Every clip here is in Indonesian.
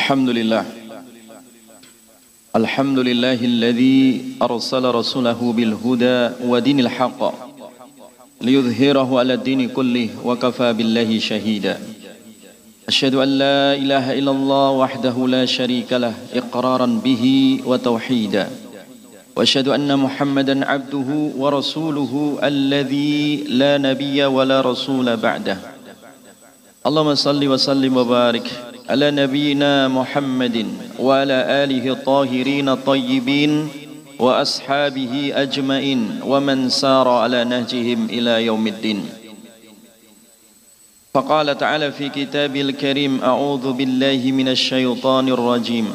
الحمد لله. الحمد لله الذي أرسل رسوله بالهدى ودين الحق ليظهره على الدين كله وكفى بالله شهيدا. أشهد أن لا إله إلا الله وحده لا شريك له إقرارا به وتوحيدا. وأشهد أن محمدا عبده ورسوله الذي لا نبي ولا رسول بعده. اللهم صل وسلم وبارك على نبينا محمد وعلى آله الطاهرين الطيبين وأصحابه أجمعين ومن سار على نهجهم إلى يوم الدين. فقال تعالى في كتابه الكريم أعوذ بالله من الشيطان الرجيم.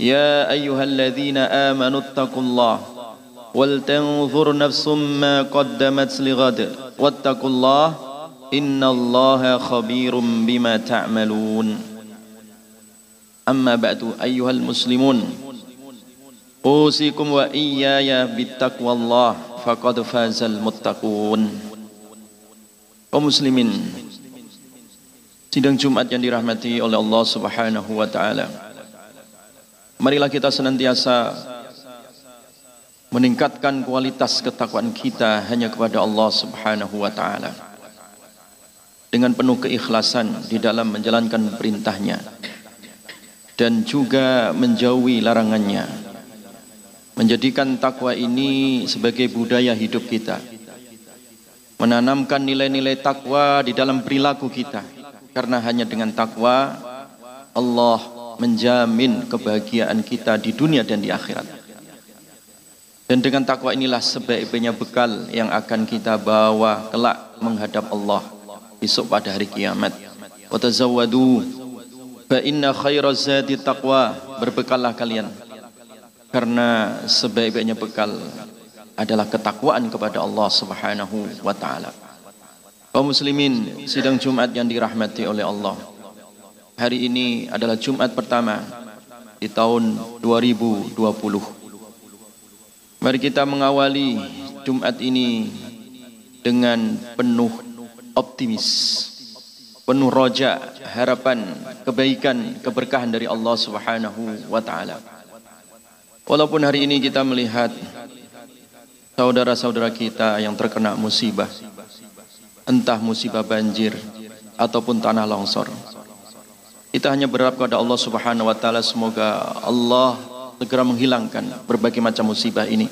يا أيها الذين آمنوا اتقوا الله ولتنظر نفس ما قدمت لغد. واتقوا الله innallaha khabirum bima ta'malun. Amma ba'du ayyuhal muslimun. Usikum wa iyaya bittaqwallah faqad fazal muttaqun. Kaum muslimin sidang Jumat yang dirahmati oleh Allah Subhanahu wa taala. Marilah kita senantiasa meningkatkan kualitas ketakwaan kita hanya kepada Allah Subhanahu wa taala dengan penuh keikhlasan di dalam menjalankan perintahnya dan juga menjauhi larangannya menjadikan takwa ini sebagai budaya hidup kita menanamkan nilai-nilai takwa di dalam perilaku kita. Karena hanya dengan takwa Allah menjamin kebahagiaan kita di dunia dan di akhirat. Dan dengan takwa inilah sebaik-baiknya bekal yang akan kita bawa kelak menghadap Allah besok pada hari kiamat. Wa tazawwadu fa inna khairaz zadi taqwa. Berbekallah kalian. Karena sebaik-baiknya bekal adalah ketakwaan kepada Allah Subhanahu wa taala. Kaum muslimin, sidang Jumat yang dirahmati oleh Allah. Hari ini adalah Jumat pertama di tahun 2020. Mari kita mengawali Jumat ini dengan penuh optimis, penuh roja, harapan, kebaikan, keberkahan dari Allah Subhanahu wa taala. Walaupun hari ini kita melihat saudara-saudara kita yang terkena musibah, entah musibah banjir ataupun tanah longsor. Kita hanya berharap kepada Allah Subhanahu wa taala semoga Allah segera menghilangkan berbagai macam musibah ini.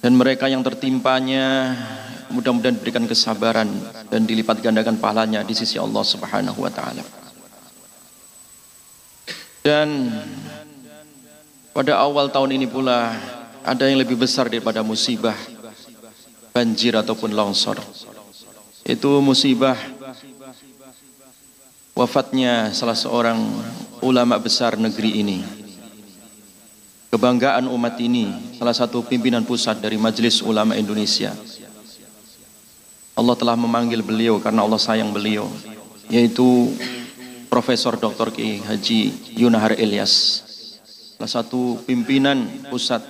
Dan mereka yang tertimpanya mudah-mudahan diberikan kesabaran dan dilipat gandakan pahalanya di sisi Allah Subhanahu wa taala. Dan pada awal tahun ini pula ada yang lebih besar daripada musibah banjir ataupun longsor. Itu musibah wafatnya salah seorang ulama besar negeri ini. Kebanggaan umat ini, salah satu pimpinan pusat dari Majelis Ulama Indonesia. Allah telah memanggil beliau karena Allah sayang beliau, yaitu Profesor Dr. Ki Haji Yunahar Ilyas, salah satu pimpinan pusat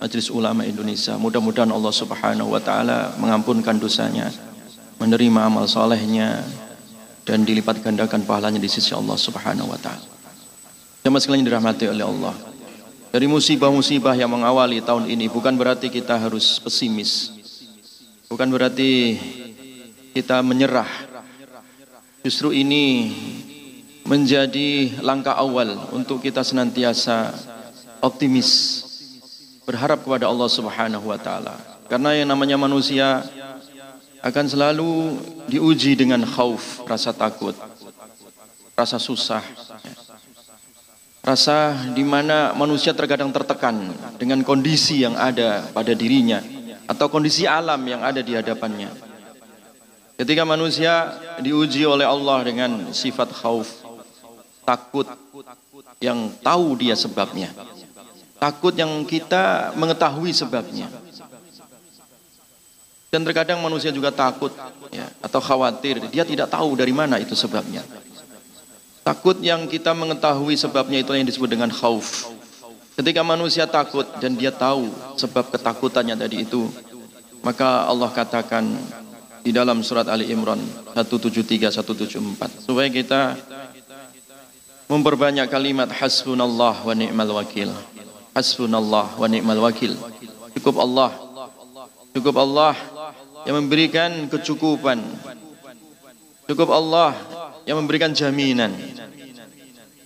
Majelis Ulama Indonesia. Mudah-mudahan Allah Subhanahu wa taala mengampunkan dosanya, menerima amal solehnya dan dilipat gandakan pahalanya di sisi Allah Subhanahu wa taala. Jemaah sekalian dirahmati oleh Allah. Dari musibah-musibah yang mengawali tahun ini bukan berarti kita harus pesimis. Bukan berarti kita menyerah. Justru ini menjadi langkah awal untuk kita senantiasa optimis berharap kepada Allah Subhanahu wa taala. Karena yang namanya manusia akan selalu diuji dengan khauf, rasa takut, rasa susah, Rasa di mana manusia terkadang tertekan dengan kondisi yang ada pada dirinya atau kondisi alam yang ada di hadapannya. Ketika manusia diuji oleh Allah dengan sifat khauf, takut yang tahu dia sebabnya. Takut yang kita mengetahui sebabnya. Dan terkadang manusia juga takut ya, atau khawatir, dia tidak tahu dari mana itu sebabnya. Takut yang kita mengetahui sebabnya itu yang disebut dengan khauf. Ketika manusia takut dan dia tahu sebab ketakutannya tadi itu, maka Allah katakan di dalam surat Ali Imran 173 174 supaya kita memperbanyak kalimat hasbunallah wa ni'mal wakil. Hasbunallah wa ni'mal wakil. Cukup Allah. Cukup Allah yang memberikan kecukupan. Cukup Allah yang memberikan jaminan.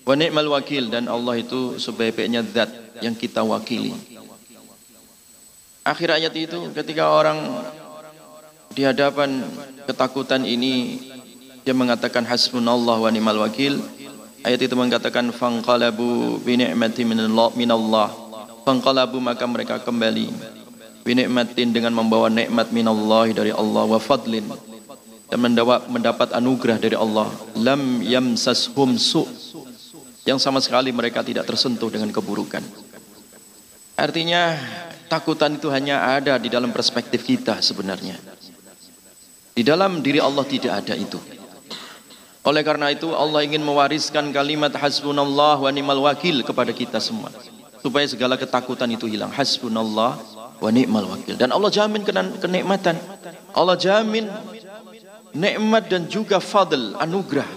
Wa ni'mal wakil dan Allah itu sebaik-baiknya zat yang kita wakili. Akhir ayat itu ketika orang di hadapan ketakutan ini dia mengatakan hasbunallah wa ni'mal wakil Ayat itu mengatakan fangqalabu bi ni'mati minallah. Fangqalabu maka mereka kembali bi ni'matin dengan membawa nikmat minallah dari Allah wa fadlin dan mendapat anugerah dari Allah. Lam yamsashum su yang sama sekali mereka tidak tersentuh dengan keburukan. Artinya takutan itu hanya ada di dalam perspektif kita sebenarnya. Di dalam diri Allah tidak ada itu. Oleh karena itu Allah ingin mewariskan kalimat hasbunallah wa ni'mal wakil kepada kita semua. Supaya segala ketakutan itu hilang. Hasbunallah wa ni'mal wakil. Dan Allah jamin kenikmatan. Allah jamin nikmat dan juga fadl, anugerah.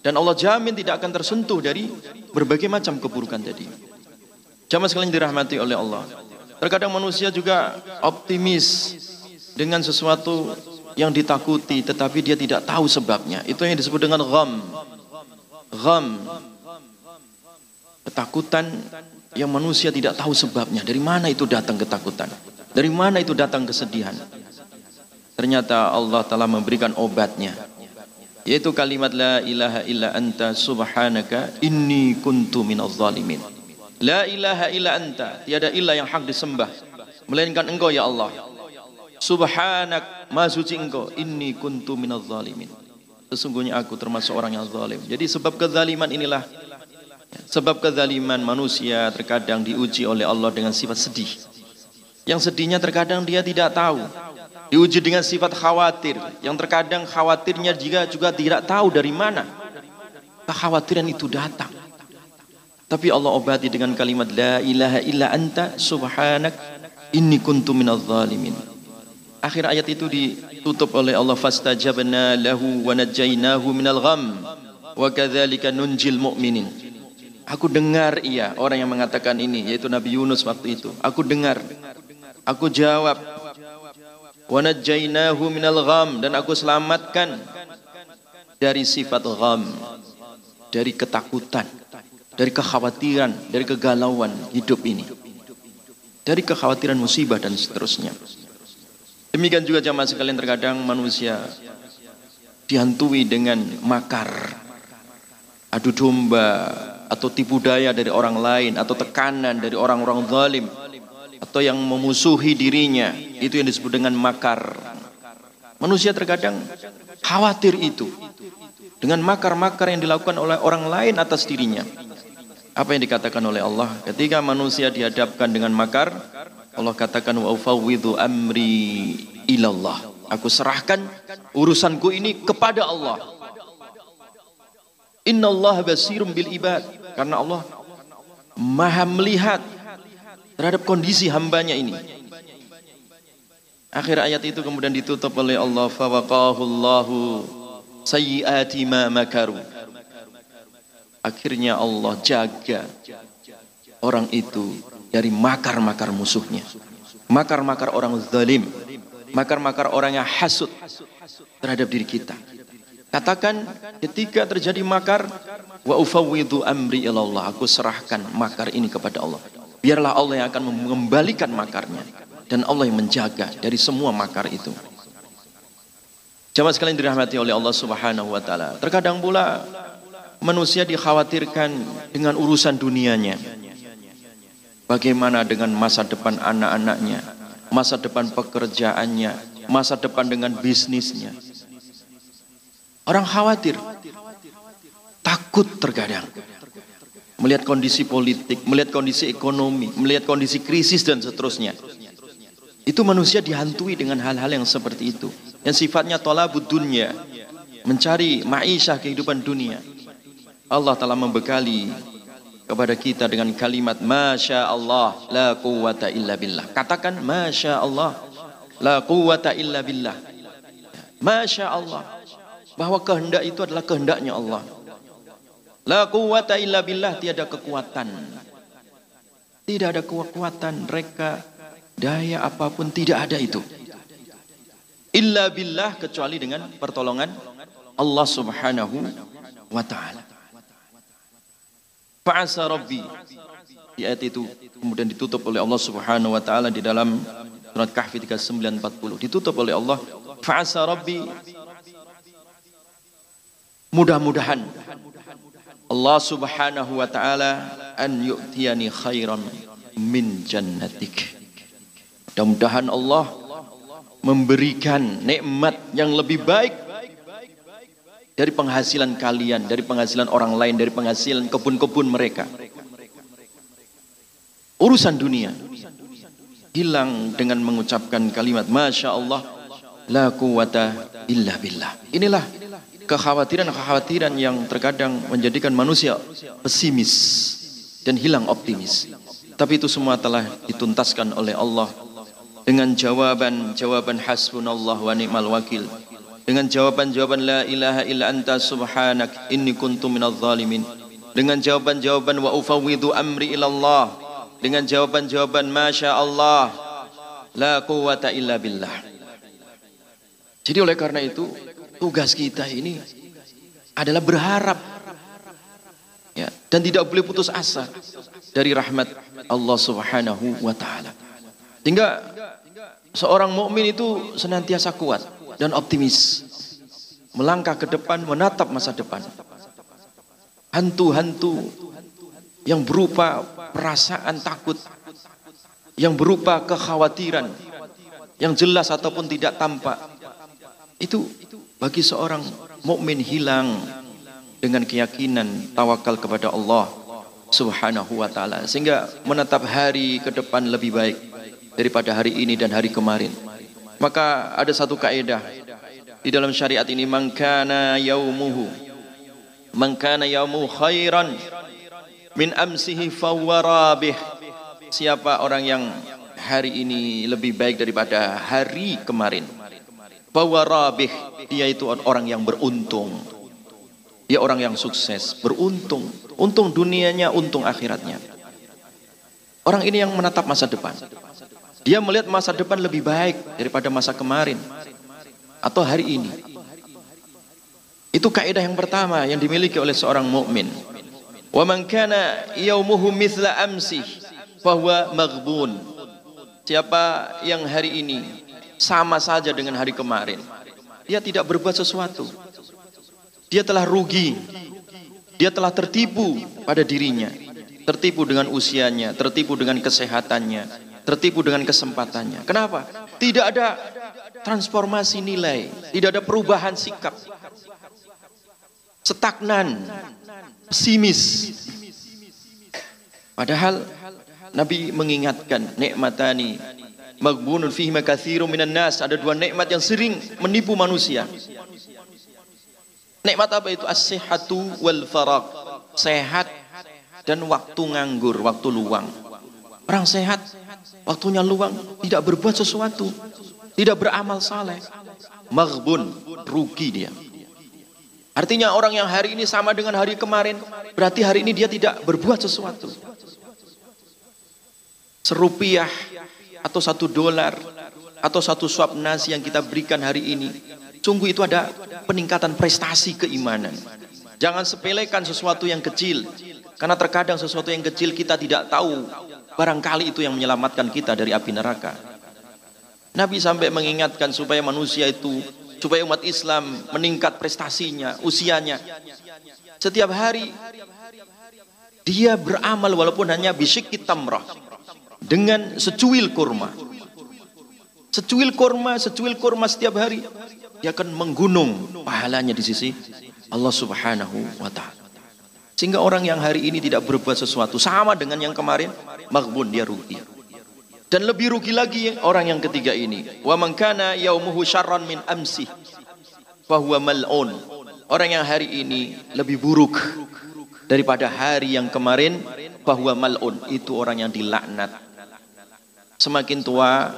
Dan Allah jamin tidak akan tersentuh dari berbagai macam keburukan tadi. Jamaah sekalian dirahmati oleh Allah. Terkadang manusia juga optimis dengan sesuatu yang ditakuti tetapi dia tidak tahu sebabnya. Itu yang disebut dengan gham. Gham. Ketakutan yang manusia tidak tahu sebabnya. Dari mana itu datang ketakutan? Dari mana itu datang kesedihan? Ternyata Allah telah memberikan obatnya. Yaitu kalimat la ilaha illa anta subhanaka inni kuntu minaz zalimin. La ilaha illa anta, tiada ilah yang hak disembah melainkan engkau ya Allah. Subhanak Maha suci engkau, inni kuntu minaz zalimin. Sesungguhnya aku termasuk orang yang zalim. Jadi sebab kezaliman inilah sebab kezaliman manusia terkadang diuji oleh Allah dengan sifat sedih. Yang sedihnya terkadang dia tidak tahu. Diuji dengan sifat khawatir. Yang terkadang khawatirnya juga juga tidak tahu dari mana kekhawatiran itu datang. Tapi Allah obati dengan kalimat la ilaha illa anta subhanak inni kuntu minaz zalimin. Akhir ayat itu ditutup oleh Allah fastajabna lahu wa najainahu minal gham wa kadzalika nunjil mu'minin. Aku dengar ia orang yang mengatakan ini yaitu Nabi Yunus waktu itu. Aku dengar. Aku jawab wa minal gham dan aku selamatkan dari sifat gham, dari ketakutan, dari kekhawatiran, dari kegalauan hidup ini. Dari kekhawatiran musibah dan seterusnya. Demikian juga jamaah sekalian terkadang manusia dihantui dengan makar, adu domba, atau tipu daya dari orang lain, atau tekanan dari orang-orang zalim, atau yang memusuhi dirinya, itu yang disebut dengan makar. Manusia terkadang khawatir itu dengan makar-makar yang dilakukan oleh orang lain atas dirinya. Apa yang dikatakan oleh Allah ketika manusia dihadapkan dengan makar, Allah katakan wa amri ilallah. Aku serahkan urusanku ini kepada Allah. Inna Allah basirum bil ibad. Karena Allah maha melihat terhadap kondisi hambanya ini. Akhir ayat itu kemudian ditutup oleh Allah. Fawaqahu Allahu sayyiati ma makaru. Akhirnya Allah jaga orang itu dari makar-makar musuhnya. Makar-makar orang zalim. Makar-makar orang yang hasut terhadap diri kita. Katakan ketika terjadi makar wa ufawwidu amri ilallah aku serahkan makar ini kepada Allah. Biarlah Allah yang akan mengembalikan makarnya dan Allah yang menjaga dari semua makar itu. Jamaah sekalian dirahmati oleh Allah Subhanahu wa taala. Terkadang pula manusia dikhawatirkan dengan urusan dunianya. Bagaimana dengan masa depan anak-anaknya, masa depan pekerjaannya, masa depan dengan bisnisnya. Orang khawatir, takut terkadang. Melihat kondisi politik, melihat kondisi ekonomi, melihat kondisi krisis dan seterusnya. Itu manusia dihantui dengan hal-hal yang seperti itu. Yang sifatnya tolabud dunia. Mencari ma'isyah kehidupan dunia. Allah telah membekali kepada kita dengan kalimat Masya Allah la quwata illa billah. Katakan Masya Allah la quwata illa billah. Masya Allah bahwa kehendak itu adalah kehendaknya Allah. La quwata illa billah tiada kekuatan. Tidak ada kekuatan mereka daya apa pun tidak ada itu. Illa billah kecuali dengan pertolongan Allah Subhanahu wa taala. Fa'asa rabbi di ayat itu kemudian ditutup oleh Allah Subhanahu wa taala di dalam surat Kahfi 3940 ditutup oleh Allah fa'asa rabbi mudah-mudahan Allah Subhanahu wa taala an yu'tiyani khairan min jannatik. Mudah-mudahan Allah memberikan nikmat yang lebih baik dari penghasilan kalian, dari penghasilan orang lain, dari penghasilan kebun-kebun mereka. Urusan dunia hilang dengan mengucapkan kalimat Masya Allah la quwata illa billah. Inilah kekhawatiran-kekhawatiran yang terkadang menjadikan manusia pesimis dan hilang optimis. Tapi itu semua telah dituntaskan oleh Allah dengan jawaban-jawaban hasbunallah wa ni'mal wakil. Dengan jawaban-jawaban la ilaha illa anta subhanak inni kuntu minadh zalimin. Dengan jawaban-jawaban wa ufawwidu amri ila Allah. Dengan jawaban-jawaban masya Allah la quwata illa billah. Jadi oleh karena itu Tugas kita ini adalah berharap ya, dan tidak boleh putus asa dari rahmat Allah Subhanahu wa taala. Sehingga seorang mukmin itu senantiasa kuat dan optimis. Melangkah ke depan, menatap masa depan. Hantu-hantu yang berupa perasaan takut, yang berupa kekhawatiran, yang jelas ataupun tidak tampak. Itu bagi seorang mukmin hilang dengan keyakinan tawakal kepada Allah Subhanahu wa taala sehingga menetap hari ke depan lebih baik daripada hari ini dan hari kemarin. Maka ada satu kaidah di dalam syariat ini mangkana yaumuhu mangkana yaumu khairan min amsihi fawarabih siapa orang yang hari ini lebih baik daripada hari kemarin bahwa rabih dia itu orang yang beruntung. Dia orang yang sukses beruntung. Untung dunianya untung akhiratnya. Orang ini yang menatap masa depan. Dia melihat masa depan lebih baik daripada masa kemarin atau hari ini. Itu kaidah yang pertama yang dimiliki oleh seorang mukmin. Wa man kana yaumuhu mithla amsi bahwa maghbun. Siapa yang hari ini sama saja dengan hari kemarin. Dia tidak berbuat sesuatu. Dia telah rugi. Dia telah tertipu pada dirinya. Tertipu dengan usianya, tertipu dengan kesehatannya, tertipu dengan kesempatannya. Kenapa? Tidak ada transformasi nilai, tidak ada perubahan sikap. Stagnan, pesimis. Padahal Nabi mengingatkan nikmatani maghbunun fihi makatsirun minan nas. Ada dua nikmat yang sering menipu manusia. Nikmat apa itu? As-sihhatu wal faraq sehat dan waktu nganggur waktu luang. Orang sehat waktunya luang tidak berbuat sesuatu tidak beramal saleh. Maghbun rugi dia. Artinya orang yang hari ini sama dengan hari kemarin berarti hari ini dia tidak berbuat sesuatu. Serupiah atau satu dolar atau satu suap nasi yang kita berikan hari ini. Sungguh itu ada peningkatan prestasi keimanan. Jangan sepelekan sesuatu yang kecil karena terkadang sesuatu yang kecil kita tidak tahu. Barangkali itu yang menyelamatkan kita dari api neraka. Nabi sampai mengingatkan supaya manusia itu supaya umat Islam meningkat prestasinya usianya. Setiap hari dia beramal walaupun hanya bisik tamrah dengan secuil kurma. Secuil kurma, secuil kurma setiap hari dia akan menggunung pahalanya di sisi Allah Subhanahu wa taala. Sehingga orang yang hari ini tidak berbuat sesuatu sama dengan yang kemarin, maghbun dia rugi. Dan lebih rugi lagi orang yang ketiga ini. Wa man kana yaumuhu syarran min amsi fahuwa mal'un. Orang yang hari ini lebih buruk daripada hari yang kemarin bahwa mal'un itu orang yang dilaknat Semakin tua,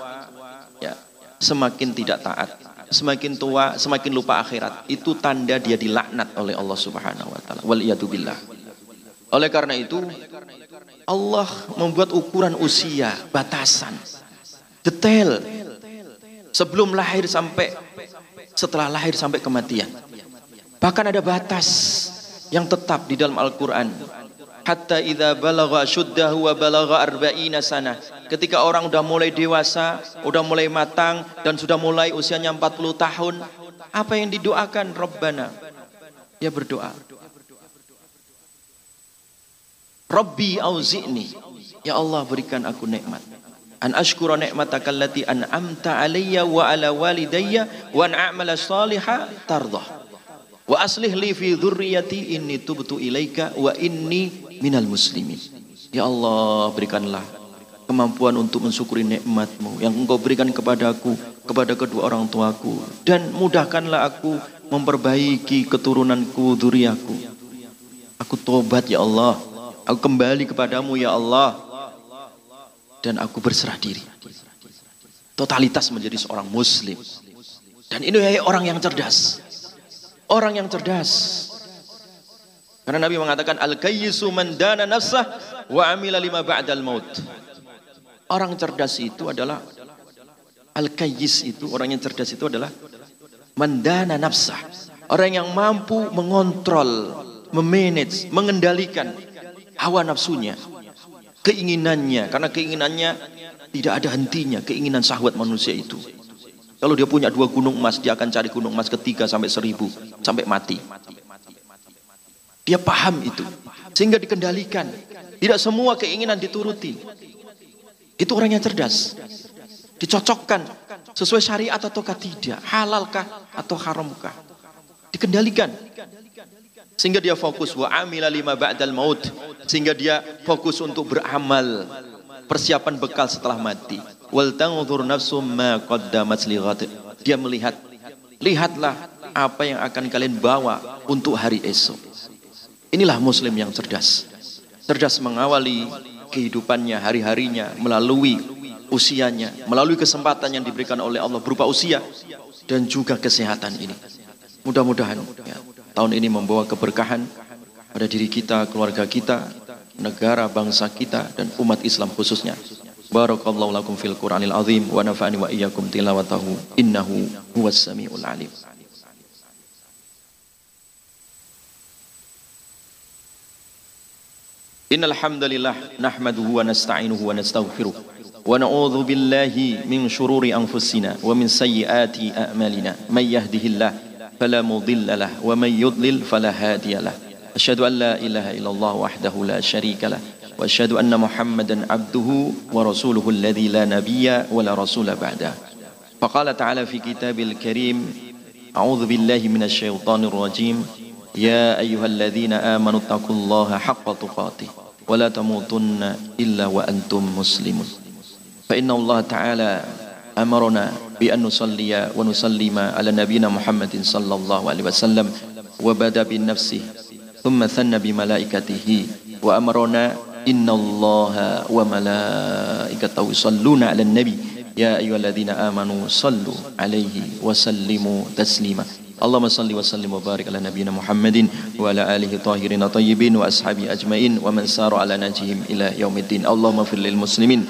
ya, semakin tidak taat. semakin tua, semakin lupa akhirat. Itu tanda dia dilaknat oleh Allah Subhanahu wa taala. Wal. Oleh karena itu, Allah membuat ukuran usia, batasan, detail. Sebelum lahir sampai setelah lahir sampai kematian. Bahkan ada batas yang tetap di dalam Al-Qur'an. Hatta idza balagha syuddahu wa balagha arba'ina sana. Ketika orang udah mulai dewasa, udah mulai matang dan sudah mulai usianya 40 tahun, apa yang didoakan Rabbana? Ya berdoa. Rabbi auzi'ni. Ya Allah berikan aku nikmat. An ashkura ni'mataka allati an'amta alayya wa ala walidayya wa an a'mala saliha tardah. Wa aslih li fi dhurriyyati inni tubtu ilaika wa inni minal muslimin. Ya Allah berikanlah kemampuan untuk mensyukuri nikmatmu yang engkau berikan kepadaku, kepada kedua orang tuaku. Dan mudahkanlah aku memperbaiki keturunanku, duriaku. Aku tobat ya Allah. Aku kembali kepadamu ya Allah. Dan aku berserah diri. Totalitas menjadi seorang muslim. Dan ini orang yang cerdas. Orang yang cerdas. Karena Nabi mengatakan al-kayyisu man dana nafsah wa amila lima ba'dal maut. Orang cerdas itu adalah al-kayyis itu, orang yang cerdas itu adalah mandana nafsah. Orang yang mampu mengontrol, memanage, mengendalikan hawa nafsunya, keinginannya, karena keinginannya tidak ada hentinya, keinginan syahwat manusia itu. Kalau dia punya dua gunung emas, dia akan cari gunung emas ketiga sampai seribu, sampai mati. Dia paham itu, sehingga dikendalikan. Tidak semua keinginan dituruti. Itu orang yang cerdas. Dicocokkan sesuai syariat ataukah tidak, halalkah atau haramkah. Dikendalikan. Sehingga dia fokus wa amila lima ba'dal maut. Sehingga dia fokus untuk beramal. Persiapan bekal setelah mati. Wal nafsum ma qaddamat Dia melihat, lihatlah apa yang akan kalian bawa untuk hari esok. Inilah muslim yang cerdas. Cerdas mengawali kehidupannya, hari-harinya melalui usianya, melalui kesempatan yang diberikan oleh Allah berupa usia dan juga kesehatan ini. Mudah-mudahan ya, tahun ini membawa keberkahan pada diri kita, keluarga kita, negara, bangsa kita dan umat Islam khususnya. Barakallahu lakum fil Qur'anil azim wa nafa'ani wa iyyakum tilawatahu innahu huwas alim. Nahmaduhu wa nasta'inuhu wa nastaghfiruh wa na'udzu billahi min shururi anfusina wa min sayyiati a'malina may yahdihillahu فلا مضل له ومن يضلل فلا هادي له. أشهد أن لا إله إلا الله وحده لا شريك له. وأشهد أن محمدا عبده ورسوله الذي لا نبي ولا رسول بعده. فقال تعالى في كتاب الكريم أعوذ بالله من الشيطان الرجيم. يا أيها الذين آمنوا اتقوا الله حق تقاته ولا تموتن إلا وأنتم مسلمون. فإن الله تعالى أمرنا بأن نصلي ونسلم على نبينا محمد صلى الله عليه وسلم وبدأ بنفسه ثم ثنى بملائكته وأمرنا إن الله وملائكته يصلون على النبي. يا أيها الذين آمنوا صلوا عليه وسلموا تسليما. اللهم صل وسلم وبارك على نبينا محمد وعلى آله طاهرين طيبين وأصحابه أجمعين ومن سار على نهجهم إلى يوم الدين. اللهم اغفر للمسلمين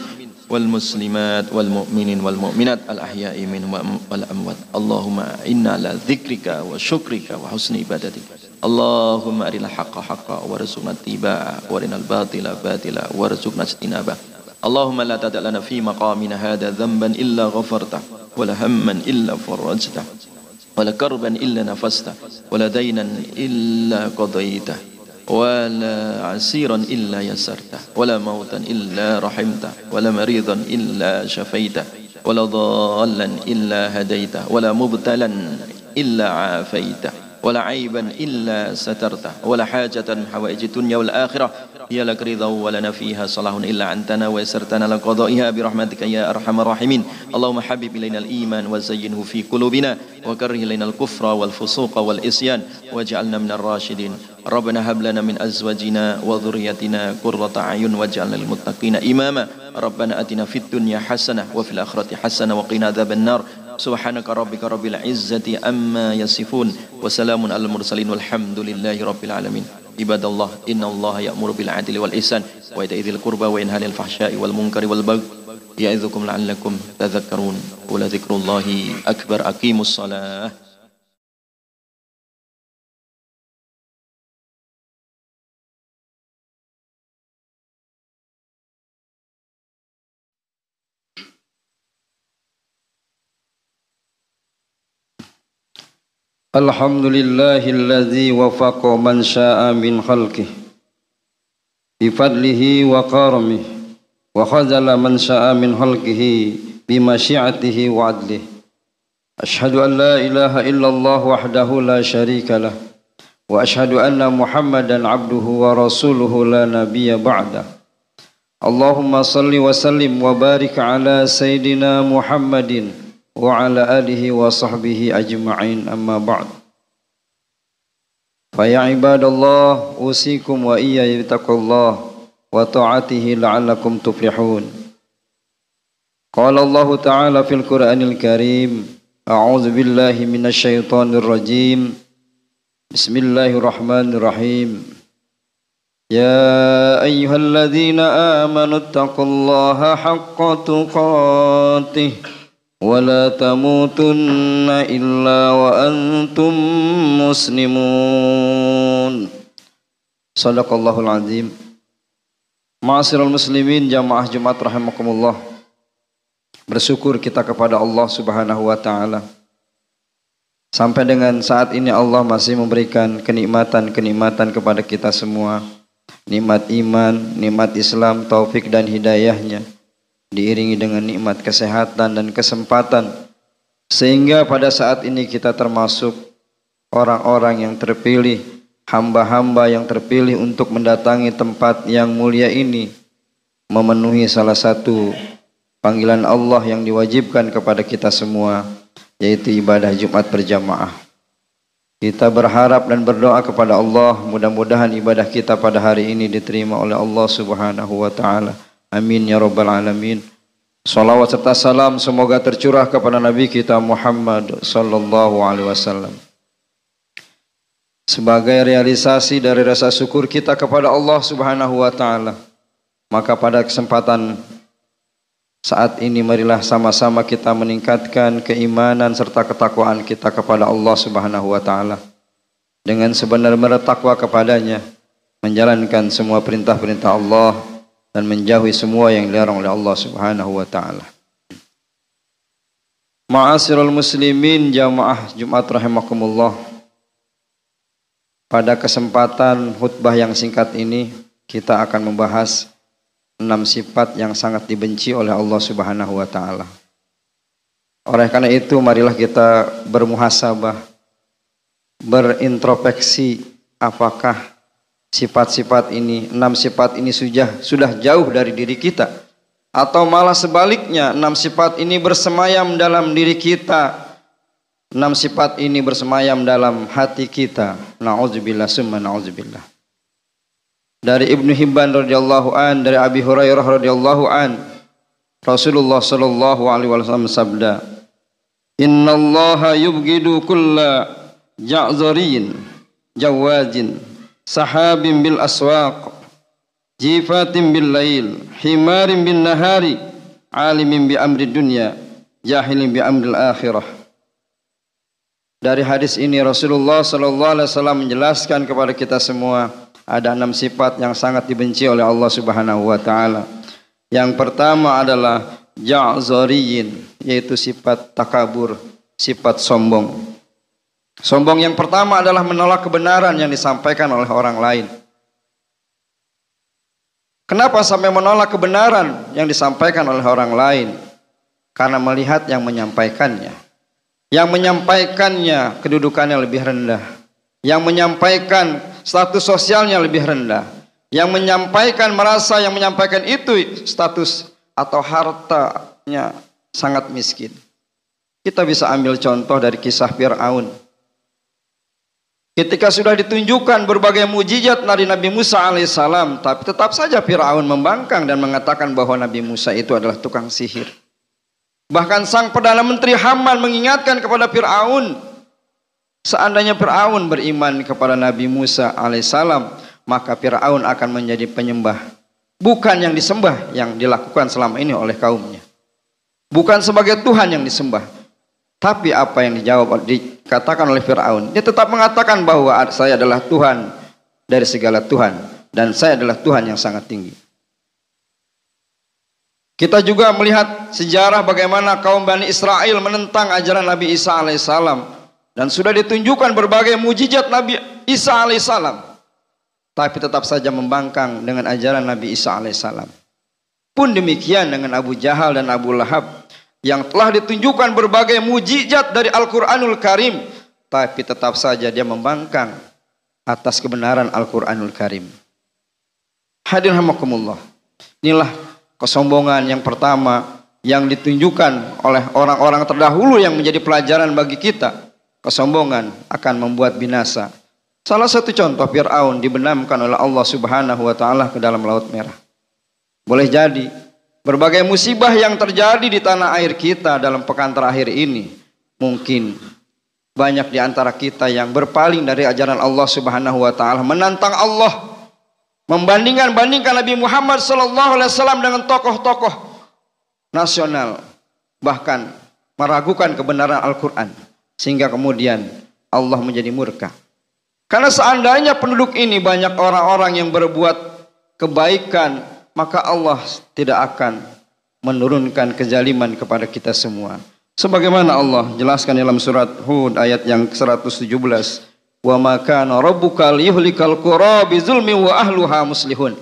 والمسلمات والمؤمنين والمؤمنات الأحياء منهم والأموات. اللهم إنا على ذكرك وشكرك وحسن عبادتك. اللهم أرنا الحق حقا وارزقنا اتباعه. وأرنا الباطل باطلا وارزقنا اجتنابه. اللهم لا تدع لنا في مقامنا هذا ذنبا إلا غفرته ولا هما إلا فرجته. ولا كربا إلا نفسته ولا دينا إلا قضيته ولا عسيرا إلا يسرته ولا موتا إلا رحمته ولا مريضا إلا شفيته ولا ضالا إلا هديته ولا مبتلا إلا عافيته ولا عيبا إلا سترته ولا حاجة حوائج الدنيا والآخرة هي لك رضا ولنا فيها صلاح إلا أنتنا ويسرتنا لقضائها برحمتك يا أرحم الراحمين. اللهم حبب إلينا الإيمان وزينه في قلوبنا وكره إلينا الكفر والفسوق والإسيان واجعلنا من الراشدين. ربنا هب لنا من أزواجنا وذريتنا قرة أعين واجعلنا للمتقين إماما. ربنا أتنا في الدنيا حسنة وفي الآخرة حسنة وقنا عذاب النار. Yasifun wa salamun alal mursalin walhamdulillahi rabbil alamin. Ibadallah innallaha ya'muru bil adli wal ihsan wa ita'i dzil qurba wa yanha 'anil fahsya'i wal munkari wal baghi ya'idzukum la'allakum tadhakkarun. Wa la dzikrullahi akbar aqimus salah. الحمد لله الذي وفق من شاء من خلقه بفضله وكرمه وخذل من شاء من خلقه بمشيعته وعدله. أشهد أن لا إله إلا الله وحده لا شريك له وأشهد أن محمدا عبده ورسوله لا نبي بعده. اللهم صل وسلم وبارك على سيدنا محمد وعلى آله وصحبه أجمعين أما بعد. فيا عباد الله أوصيكم وإياي بتقوى الله وطاعته لعلكم تفلحون. قال الله تعالى في القرآن الكريم أعوذ بالله من الشيطان الرجيم. بسم الله الرحمن الرحيم. يا أيها الذين آمنوا اتقوا الله حق تقاته. ولا تموتن إلا وأنتم مسلمون صدق الله العظيم Ma'asyiral muslimin jamaah Jumat rahimakumullah Bersyukur kita kepada Allah Subhanahu wa taala Sampai dengan saat ini Allah masih memberikan kenikmatan-kenikmatan kepada kita semua Nikmat iman, nikmat Islam, taufik dan hidayahnya diiringi dengan nikmat kesehatan dan kesempatan sehingga pada saat ini kita termasuk orang-orang yang terpilih hamba-hamba yang terpilih untuk mendatangi tempat yang mulia ini memenuhi salah satu panggilan Allah yang diwajibkan kepada kita semua yaitu ibadah Jumat berjamaah. Kita berharap dan berdoa kepada Allah mudah-mudahan ibadah kita pada hari ini diterima oleh Allah Subhanahu wa taala Amin ya rabbal alamin. Salawat serta salam semoga tercurah kepada Nabi kita Muhammad sallallahu alaihi wasallam. Sebagai realisasi dari rasa syukur kita kepada Allah Subhanahu wa taala, maka pada kesempatan saat ini marilah sama-sama kita meningkatkan keimanan serta ketakwaan kita kepada Allah Subhanahu wa taala dengan sebenar-benar takwa kepadanya, menjalankan semua perintah-perintah Allah dan menjauhi semua yang dilarang oleh Allah Subhanahu wa taala. Ma'asyiral muslimin jamaah Jumat rahimakumullah. Pada kesempatan khutbah yang singkat ini kita akan membahas enam sifat yang sangat dibenci oleh Allah Subhanahu wa taala. Oleh karena itu marilah kita bermuhasabah berintrospeksi apakah sifat-sifat ini, enam sifat ini sudah sudah jauh dari diri kita. Atau malah sebaliknya enam sifat ini bersemayam dalam diri kita. Enam sifat ini bersemayam dalam hati kita. Naudzubillah summa naudzubillah. Dari Ibnu Hibban radhiyallahu an dari Abi Hurairah radhiyallahu an Rasulullah sallallahu alaihi wasallam sabda Innallaha yubghidu kulla ja'zarin jawazin sahabin bil aswaq jifatin bil lail himarin bin nahari alimin bi amri dunya jahilin bi amril akhirah dari hadis ini Rasulullah sallallahu alaihi wasallam menjelaskan kepada kita semua ada enam sifat yang sangat dibenci oleh Allah Subhanahu wa taala. Yang pertama adalah ja'zariyin yaitu sifat takabur, sifat sombong. Sombong yang pertama adalah menolak kebenaran yang disampaikan oleh orang lain. Kenapa sampai menolak kebenaran yang disampaikan oleh orang lain? Karena melihat yang menyampaikannya. Yang menyampaikannya kedudukannya lebih rendah. Yang menyampaikan status sosialnya lebih rendah. Yang menyampaikan merasa yang menyampaikan itu status atau hartanya sangat miskin. Kita bisa ambil contoh dari kisah Fir'aun. Ketika sudah ditunjukkan berbagai mujizat dari Nabi Musa alaihissalam, tapi tetap saja Firaun membangkang dan mengatakan bahwa Nabi Musa itu adalah tukang sihir. Bahkan sang Perdana Menteri Haman mengingatkan kepada Fir'aun. Seandainya Fir'aun beriman kepada Nabi Musa alaihissalam, maka Fir'aun akan menjadi penyembah. Bukan yang disembah yang dilakukan selama ini oleh kaumnya. Bukan sebagai Tuhan yang disembah. Tapi apa yang dijawab dikatakan oleh Fir'aun. Dia tetap mengatakan bahwa saya adalah Tuhan dari segala Tuhan. Dan saya adalah Tuhan yang sangat tinggi. Kita juga melihat sejarah bagaimana kaum Bani Israel menentang ajaran Nabi Isa alaihissalam dan sudah ditunjukkan berbagai mujizat Nabi Isa alaihissalam tapi tetap saja membangkang dengan ajaran Nabi Isa alaihissalam. Pun demikian dengan Abu Jahal dan Abu Lahab yang telah ditunjukkan berbagai mujizat dari Al-Qur'anul Karim tapi tetap saja dia membangkang atas kebenaran Al-Qur'anul Karim. Hadirin hamakumullah. Inilah kesombongan yang pertama yang ditunjukkan oleh orang-orang terdahulu yang menjadi pelajaran bagi kita. Kesombongan akan membuat binasa. Salah satu contoh Fir'aun dibenamkan oleh Allah subhanahu wa ta'ala ke dalam Laut Merah. Boleh jadi berbagai musibah yang terjadi di tanah air kita dalam pekan terakhir ini. Mungkin banyak di antara kita yang berpaling dari ajaran Allah subhanahu wa ta'ala. Menantang Allah membandingkan-bandingkan Nabi Muhammad sallallahu alaihi wasallam dengan tokoh-tokoh nasional bahkan meragukan kebenaran Al-Qur'an sehingga kemudian Allah menjadi murka. Karena seandainya penduduk ini banyak orang-orang yang berbuat kebaikan, maka Allah tidak akan menurunkan kezaliman kepada kita semua. Sebagaimana Allah jelaskan dalam surat Hud ayat yang 117 wa ma kana rabbuka liyuhlikal qura bizulmi wa ahluha muslihun.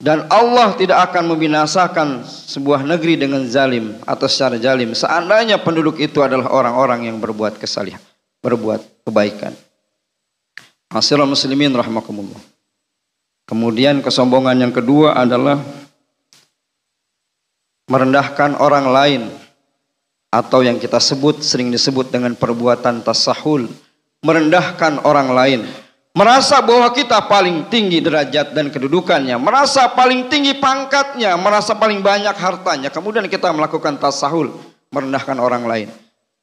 Dan Allah tidak akan membinasakan sebuah negeri dengan zalim atau secara zalim. Seandainya penduduk itu adalah orang-orang yang berbuat kesalihan berbuat kebaikan. Hasil muslimin rahimakumullah kemudian kesombongan yang kedua adalah merendahkan orang lain atau yang kita sebut sering disebut dengan perbuatan tasahul merendahkan orang lain. Merasa bahwa kita paling tinggi derajat dan kedudukannya merasa paling tinggi pangkatnya merasa paling banyak hartanya. Kemudian kita melakukan tasahul merendahkan orang lain.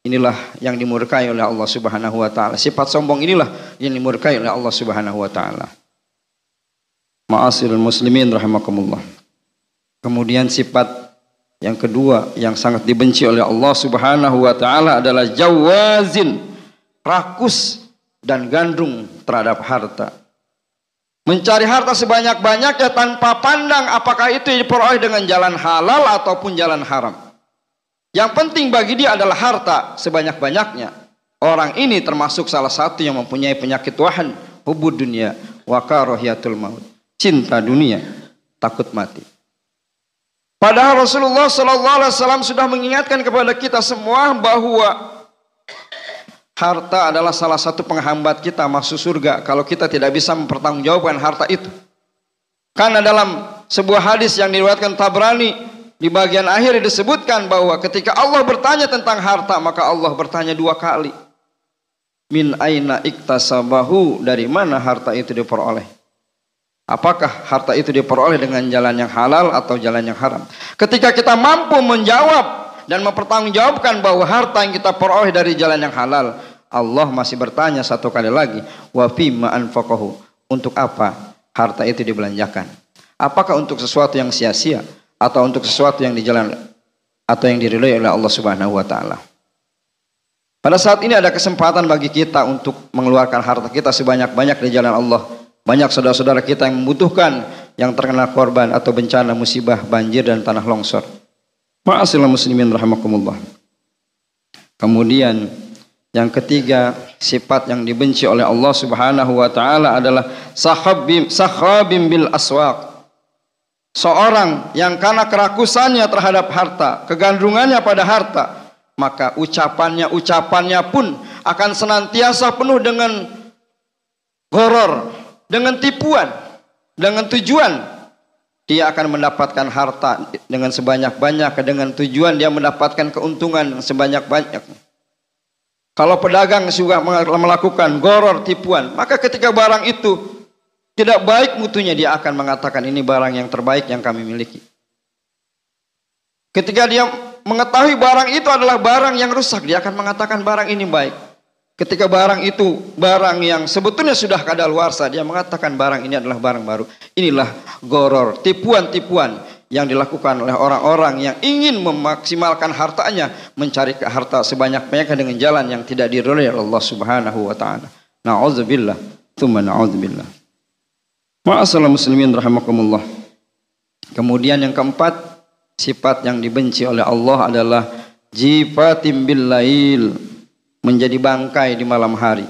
Inilah yang dimurkai oleh Allah Subhanahu wa taala. Sifat sombong inilah yang dimurkai oleh Allah Subhanahu wa taala Ma'asirul muslimin rahimakumullah kemudian sifat yang kedua yang sangat dibenci oleh Allah Subhanahu wa taala adalah jawazin, rakus dan gandrung terhadap harta. Mencari harta sebanyak-banyaknya tanpa pandang apakah itu diperoleh dengan jalan halal ataupun jalan haram. Yang penting bagi dia adalah harta sebanyak-banyaknya. Orang ini termasuk salah satu yang mempunyai penyakit wahan, hubud dunia, wa maut. Cinta dunia, takut mati. Padahal Rasulullah Sallallahu Alaihi Wasallam sudah mengingatkan kepada kita semua bahwa harta adalah salah satu penghambat kita masuk surga kalau kita tidak bisa mempertanggungjawabkan harta itu. Karena dalam sebuah hadis yang diriwayatkan Tabrani di bagian akhir disebutkan bahwa ketika Allah bertanya tentang harta maka Allah bertanya dua kali. Min aina iktasabahu dari mana harta itu diperoleh? Apakah harta itu diperoleh dengan jalan yang halal atau jalan yang haram? Ketika kita mampu menjawab dan mempertanggungjawabkan bahwa harta yang kita peroleh dari jalan yang halal, Allah masih bertanya satu kali lagi, wa fima anfaqahu? Untuk apa harta itu dibelanjakan? Apakah untuk sesuatu yang sia-sia atau untuk sesuatu yang di jalan atau yang diridhoi oleh Allah Subhanahu wa taala? Pada saat ini ada kesempatan bagi kita untuk mengeluarkan harta kita sebanyak-banyak di jalan Allah banyak saudara-saudara kita yang membutuhkan yang terkena korban atau bencana musibah banjir dan tanah longsor. Ma'asyiral muslimin rahimakumullah. Kemudian yang ketiga sifat yang dibenci oleh Allah Subhanahu wa taala adalah sahabim sahabim bil aswaq. Seorang yang karena kerakusannya terhadap harta, kegandrungannya pada harta, maka ucapannya ucapannya pun akan senantiasa penuh dengan goror, dengan tipuan, dengan tujuan dia akan mendapatkan harta dengan sebanyak-banyak dengan tujuan dia mendapatkan keuntungan sebanyak-banyak. Kalau pedagang juga melakukan goror tipuan, maka ketika barang itu tidak baik mutunya dia akan mengatakan ini barang yang terbaik yang kami miliki. Ketika dia mengetahui barang itu adalah barang yang rusak, dia akan mengatakan barang ini baik. Ketika barang itu barang yang sebetulnya sudah kadaluarsa, dia mengatakan barang ini adalah barang baru. Inilah goror, tipuan-tipuan yang dilakukan oleh orang-orang yang ingin memaksimalkan hartanya, mencari harta sebanyak-banyaknya dengan jalan yang tidak diridhoi Allah Subhanahu wa taala. Nauzubillah, tsumma nauzubillah. Ma'asal muslimin rahimakumullah. Kemudian yang keempat, sifat yang dibenci oleh Allah adalah jifatim bil lail, menjadi bangkai di malam hari.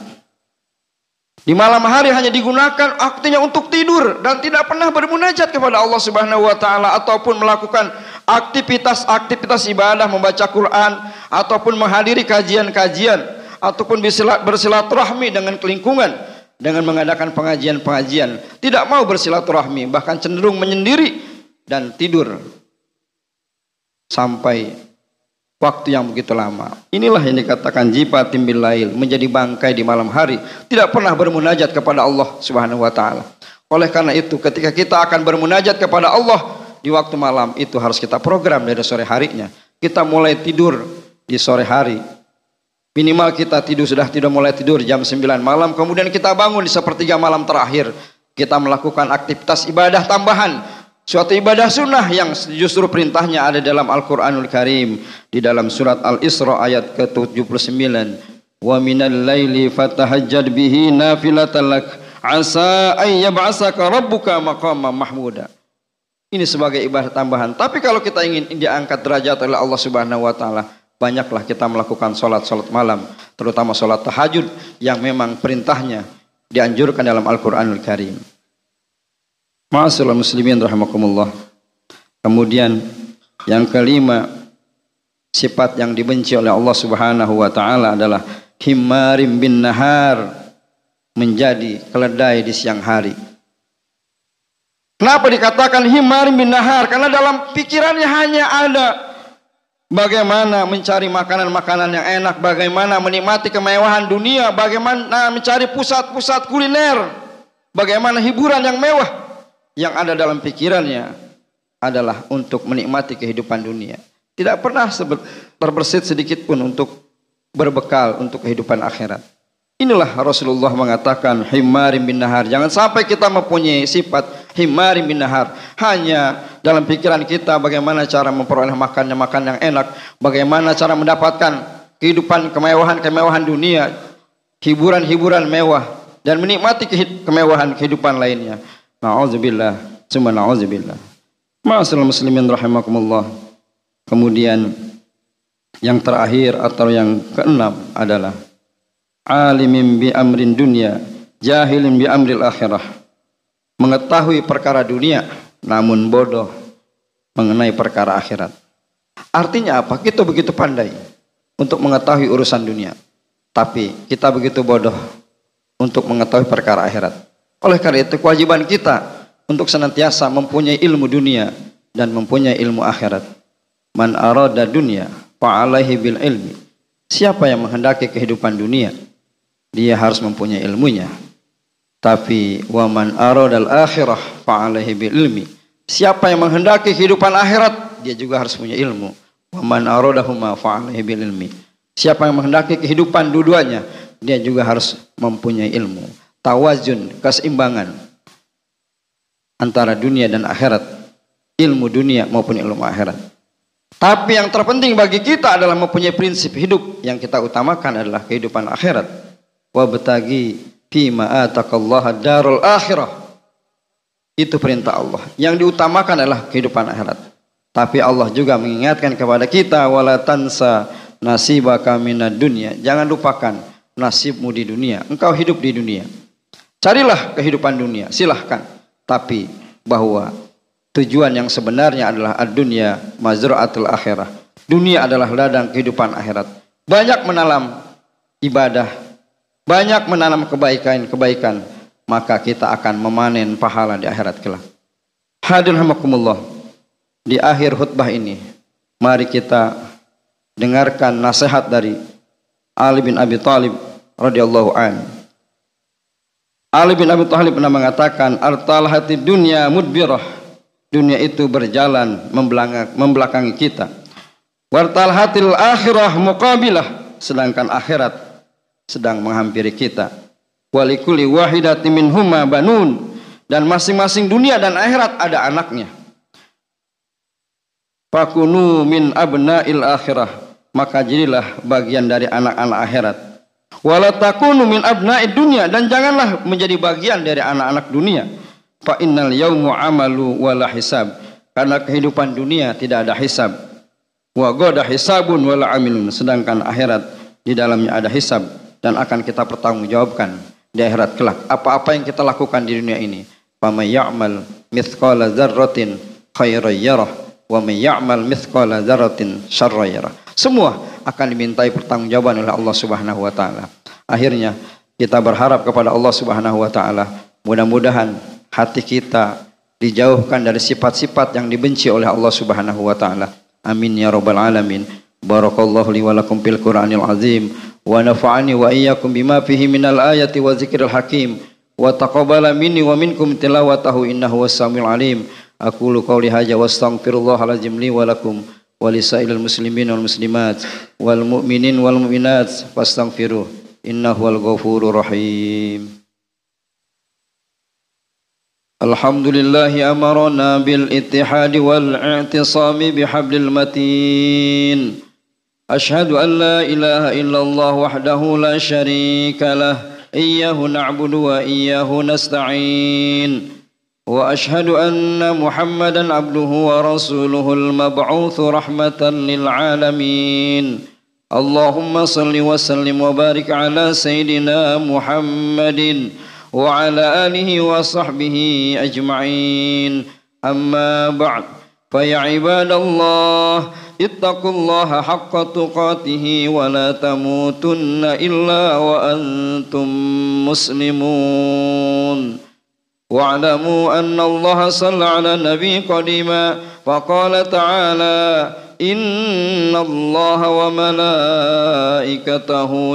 Di malam hari hanya digunakan waktunya untuk tidur dan tidak pernah bermunajat kepada Allah Subhanahu wa taala ataupun melakukan aktivitas-aktivitas ibadah membaca Quran ataupun menghadiri kajian-kajian ataupun bersilaturahmi dengan lingkungan dengan mengadakan pengajian-pengajian tidak mau bersilaturahmi bahkan cenderung menyendiri dan tidur sampai waktu yang begitu lama. Inilah yang dikatakan jipa timbil lail, menjadi bangkai di malam hari, tidak pernah bermunajat kepada Allah Subhanahu wa taala. Oleh karena itu, ketika kita akan bermunajat kepada Allah di waktu malam, itu harus kita program dari sore harinya. Kita mulai tidur di sore hari. Minimal kita tidur sudah tidak mulai tidur jam 9 malam, kemudian kita bangun di sepertiga malam terakhir. Kita melakukan aktivitas ibadah tambahan Suatu ibadah sunnah yang justru perintahnya ada dalam Al-Quranul Karim. Di dalam surat Al-Isra ayat ke-79. Wa minal layli fatahajjad bihi nafilatalak asa ayyab'asaka rabbuka maqama mahmuda. Ini sebagai ibadah tambahan. Tapi kalau kita ingin diangkat derajat oleh Allah Subhanahu wa taala, banyaklah kita melakukan salat-salat malam, terutama salat tahajud yang memang perintahnya dianjurkan dalam Al-Qur'anul Karim. Ma'asyiral muslimin rahimakumullah. Kemudian yang kelima sifat yang dibenci oleh Allah Subhanahu wa taala adalah himarim bin nahar menjadi keledai di siang hari. Kenapa dikatakan himarim bin nahar? Karena dalam pikirannya hanya ada bagaimana mencari makanan-makanan yang enak, bagaimana menikmati kemewahan dunia, bagaimana mencari pusat-pusat kuliner, bagaimana hiburan yang mewah yang ada dalam pikirannya adalah untuk menikmati kehidupan dunia. Tidak pernah terbersit sedikit pun untuk berbekal untuk kehidupan akhirat. Inilah Rasulullah mengatakan himarim bin nahar. Jangan sampai kita mempunyai sifat himarim bin nahar. Hanya dalam pikiran kita bagaimana cara memperoleh makannya makan yang enak. Bagaimana cara mendapatkan kehidupan kemewahan-kemewahan dunia. Hiburan-hiburan mewah. Dan menikmati kemewahan kehidupan lainnya. Na'udzubillah. Cuma na'udzubillah. Ma'asal muslimin rahimakumullah. Kemudian yang terakhir atau yang keenam adalah alimin bi amrin dunia, jahilin bi amril akhirah. Mengetahui perkara dunia namun bodoh mengenai perkara akhirat. Artinya apa? Kita begitu pandai untuk mengetahui urusan dunia, tapi kita begitu bodoh untuk mengetahui perkara akhirat. Oleh karena itu kewajiban kita untuk senantiasa mempunyai ilmu dunia dan mempunyai ilmu akhirat. Man arada dunia fa'alaihi bil ilmi. Siapa yang menghendaki kehidupan dunia, dia harus mempunyai ilmunya. Tapi wa man aradal akhirah fa'alaihi bil ilmi. Siapa yang menghendaki kehidupan akhirat, dia juga harus punya ilmu. Wa man aradahuma fa'alaihi bil ilmi. Siapa yang menghendaki kehidupan dua-duanya, dia juga harus mempunyai ilmu tawazun, keseimbangan antara dunia dan akhirat, ilmu dunia maupun ilmu akhirat. Tapi yang terpenting bagi kita adalah mempunyai prinsip hidup yang kita utamakan adalah kehidupan akhirat. Wa betagi fima ataqallaha darul akhirah. Itu perintah Allah. Yang diutamakan adalah kehidupan akhirat. Tapi Allah juga mengingatkan kepada kita wala tansa nasibaka minad dunya. Jangan lupakan nasibmu di dunia. Engkau hidup di dunia. Carilah kehidupan dunia, silahkan. Tapi bahwa tujuan yang sebenarnya adalah dunia mazra'atul akhirah. Dunia adalah ladang kehidupan akhirat. Banyak menanam ibadah, banyak menanam kebaikan-kebaikan, maka kita akan memanen pahala di akhirat kelak. Hadirin hamakumullah. Di akhir khutbah ini, mari kita dengarkan nasihat dari Ali bin Abi Thalib radhiyallahu anhu Ali bin Abi Thalib pernah mengatakan, "Artal hati dunia mudbirah." Dunia itu berjalan membelakangi kita. Wartalhatil akhirah muqabilah sedangkan akhirat sedang menghampiri kita. Walikuli wahidati minhuma banun dan masing-masing dunia dan akhirat ada anaknya. Fakunu min abna'il akhirah maka jadilah bagian dari anak-anak akhirat. Wala min abna'id dunia dan janganlah menjadi bagian dari anak-anak dunia. Fa innal yaumu amalu wala hisab. Karena kehidupan dunia tidak ada hisab. Wa goda hisabun wala amilun. Sedangkan akhirat di dalamnya ada hisab dan akan kita pertanggungjawabkan di akhirat kelak. Apa-apa yang kita lakukan di dunia ini. Faman ya'mal mithqala dzarratin khairan yarah wa man ya'mal mithqala dzarratin syarran yarah. Semua akan dimintai pertanggungjawaban oleh Allah Subhanahu wa taala. Akhirnya kita berharap kepada Allah Subhanahu wa taala mudah-mudahan hati kita dijauhkan dari sifat-sifat yang dibenci oleh Allah Subhanahu wa taala. Amin ya rabbal alamin. Barakallahu li wa lakum fil Qur'anil azim wa nafa'ani wa iyyakum bima fihi minal ayati wa dzikril hakim wa taqabbala minni wa minkum tilawatahu innahu was-samiul alim. أقول قولي هذا واستغفر الله العظيم لي ولكم ولسائر المسلمين والمسلمات والمؤمنين والمؤمنات فاستغفروه إنه هو الغفور الرحيم الحمد لله أمرنا بالاتحاد والاعتصام بحبل المتين أشهد أن لا إله إلا الله وحده لا شريك له إياه نعبد وإياه نستعين وأشهد أن محمدا عبده ورسوله المبعوث رحمة للعالمين. اللهم صل وسلم وبارك على سيدنا محمد وعلى آله وصحبه أجمعين. أما بعد فيا عباد الله اتقوا الله حق تقاته ولا تموتن إلا وأنتم مسلمون. واعلموا أن الله صلى على النبي قديما فقال تعالى إن الله وملائكته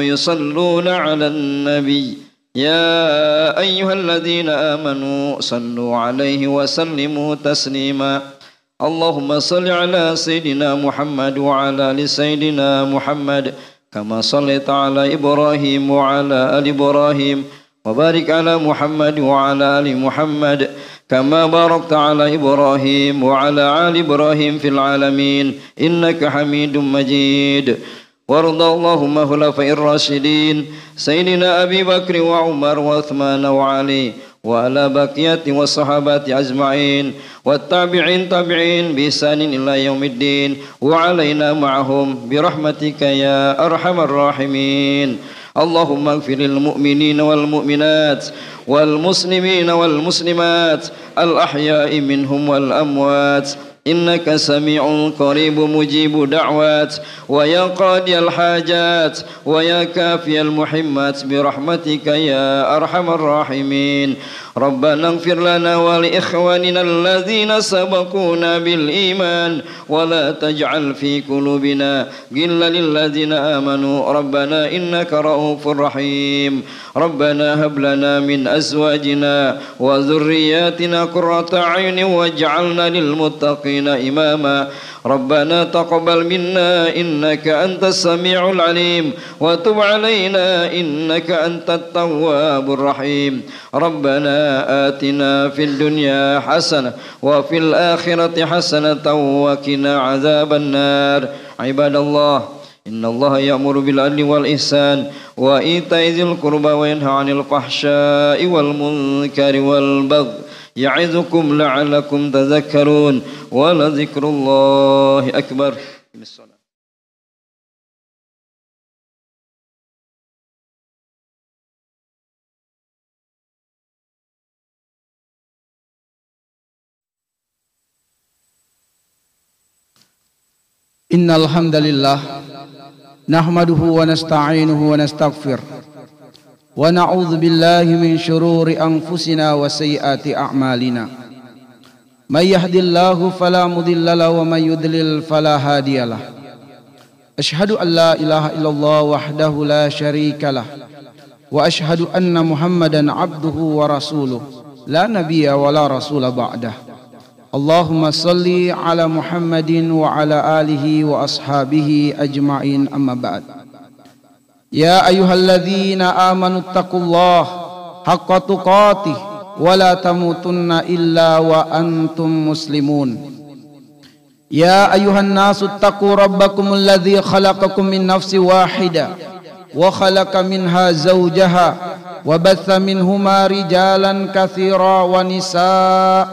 يصلون على النبي. يا أيها الذين آمنوا صلوا عليه وسلموا تسليما. اللهم صل على سيدنا محمد وعلى آل سيدنا محمد كما صليت على إبراهيم وعلى آل إبراهيم. وبارك على محمد وعلى آل محمد كما باركت على إبراهيم وعلى آل إبراهيم في العالمين. إنك حميد مجيد. وارض اللهم خلفاء الراشدين سيدنا أبي بكر وعمر وعثمان وعلي وعلى بقية والصحابة أجمعين والتابعين تابعين بإحسان إلى يوم الدين. وعلينا معهم برحمتك يا أرحم الراحمين. اللهم اغفر للمؤمنين والمؤمنات والمسلمين والمسلمات الأحياء منهم والأموات إنك سميع قريب مجيب دعوات ويا قاضي الحاجات ويا كافي المحمات برحمتك يا أرحم الراحمين ربنا اغفر لنا ولإخواننا الذين سبقونا بالإيمان ولا تجعل في قلوبنا غلا للذين آمنوا. ربنا إنك رؤوف رحيم. ربنا هب لنا من أزواجنا وذرياتنا قرة أعين واجعلنا للمتقين إماما. ربنا تقبل منا إنك أنت السميع العليم وتب علينا إنك أنت التواب الرحيم. ربنا آتنا في الدنيا حسنة وفي الآخرة حسنة وقنا عذاب النار. عباد الله إن الله يأمر بالعدل والإحسان وإيتاء ذي القربى وينهى عن الفحشاء والمنكر والبغي يعظكم لعلكم تذكرون. ولذكر الله أكبر. إن الحمد لله نحمده ونستعينه ونستغفر ونعوذ بالله من شرور أنفسنا وسيئات أعمالنا. من يهد الله فلا مضل له ومن يضلل فلا هادي له. أشهد أن لا إله إلا الله وحده لا شريك له وأشهد أن محمدا عبده ورسوله. لا نبي ولا رسول بعده. اللهم صل على محمد وعلى آله وأصحابه أجمعين أما بعد. يا أيها الذين آمنوا اتقوا الله حق تقاته ولا تموتن إلا وأنتم مسلمون. يا أيها الناس اتقوا ربكم الذي خلقكم من نفس واحدة وخلق منها زوجها وبث منهما رجالا كثيرا ونساء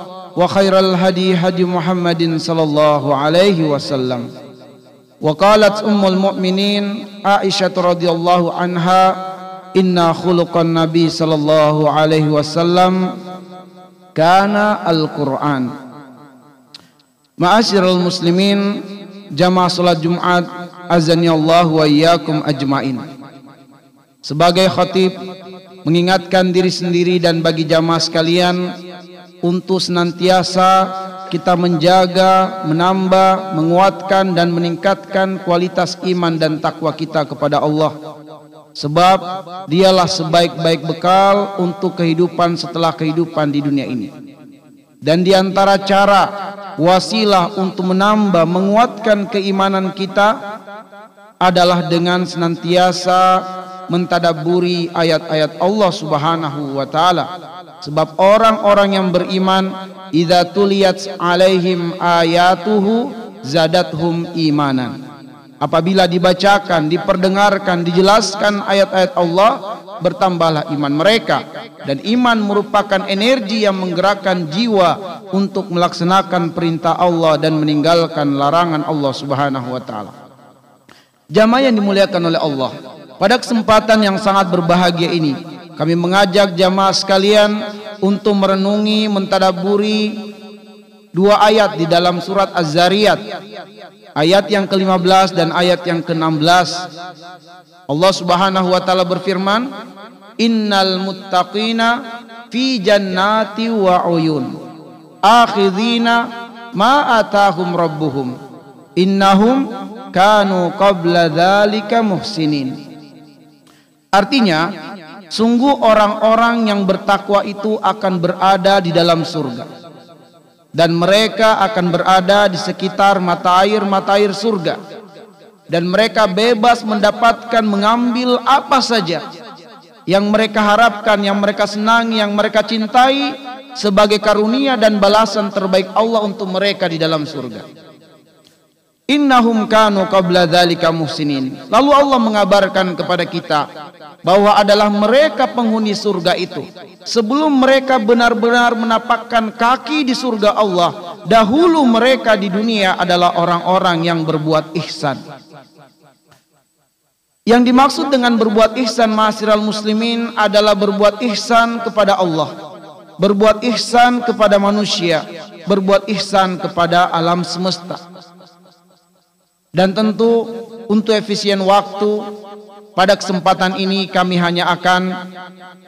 وخير الهدي هدي محمد صلى الله عليه وسلم وقالت أم المؤمنين عائشة رضي الله عنها إن خلق النبي صلى الله عليه وسلم كان القرآن معاشر المسلمين جماعة صلاة Jumat azani Allah wa iyyakum ajmain sebagai khatib mengingatkan diri sendiri dan bagi jamaah sekalian untuk senantiasa kita menjaga, menambah, menguatkan dan meningkatkan kualitas iman dan takwa kita kepada Allah. Sebab dialah sebaik-baik bekal untuk kehidupan setelah kehidupan di dunia ini. Dan di antara cara wasilah untuk menambah, menguatkan keimanan kita adalah dengan senantiasa mentadaburi ayat-ayat Allah Subhanahu wa taala Sebab orang-orang yang beriman idza tuliyat alaihim ayatuhu zadathum imanan. Apabila dibacakan, diperdengarkan, dijelaskan ayat-ayat Allah, bertambahlah iman mereka dan iman merupakan energi yang menggerakkan jiwa untuk melaksanakan perintah Allah dan meninggalkan larangan Allah Subhanahu wa taala. Jamaah yang dimuliakan oleh Allah, pada kesempatan yang sangat berbahagia ini, kami mengajak jamaah sekalian untuk merenungi, mentadaburi dua ayat di dalam surat Az-Zariyat. Ayat yang ke-15 dan ayat yang ke-16. Allah Subhanahu wa taala berfirman, "Innal muttaqina fi jannati wa uyun, akhidhina ma atahum rabbuhum. Innahum kanu qabla dzalika muhsinin." Artinya, Sungguh orang-orang yang bertakwa itu akan berada di dalam surga. Dan mereka akan berada di sekitar mata air-mata air surga. Dan mereka bebas mendapatkan mengambil apa saja yang mereka harapkan, yang mereka senangi, yang mereka cintai sebagai karunia dan balasan terbaik Allah untuk mereka di dalam surga. Innahum kanu qabla dzalika muhsinin. Lalu Allah mengabarkan kepada kita bahwa adalah mereka penghuni surga itu. Sebelum mereka benar-benar menapakkan kaki di surga Allah dahulu mereka di dunia adalah orang-orang yang berbuat ihsan. Yang dimaksud dengan berbuat ihsan ma'asyiral muslimin adalah berbuat ihsan kepada Allah berbuat ihsan kepada manusia berbuat ihsan kepada alam semesta dan tentu untuk efisien waktu pada kesempatan ini kami hanya akan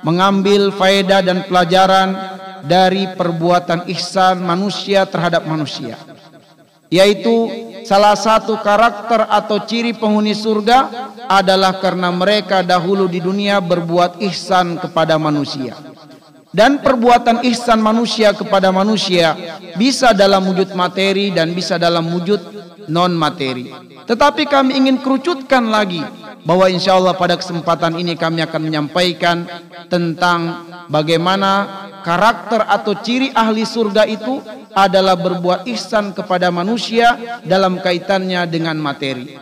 mengambil faedah dan pelajaran dari perbuatan ihsan manusia terhadap manusia. Yaitu salah satu karakter atau ciri penghuni surga adalah karena mereka dahulu di dunia berbuat ihsan kepada manusia. Dan perbuatan ihsan manusia kepada manusia bisa dalam wujud materi dan bisa dalam wujud non materi. Tetapi kami ingin kerucutkan lagi bahwa insya Allah pada kesempatan ini kami akan menyampaikan tentang bagaimana karakter atau ciri ahli surga itu adalah berbuat ihsan kepada manusia dalam kaitannya dengan materi.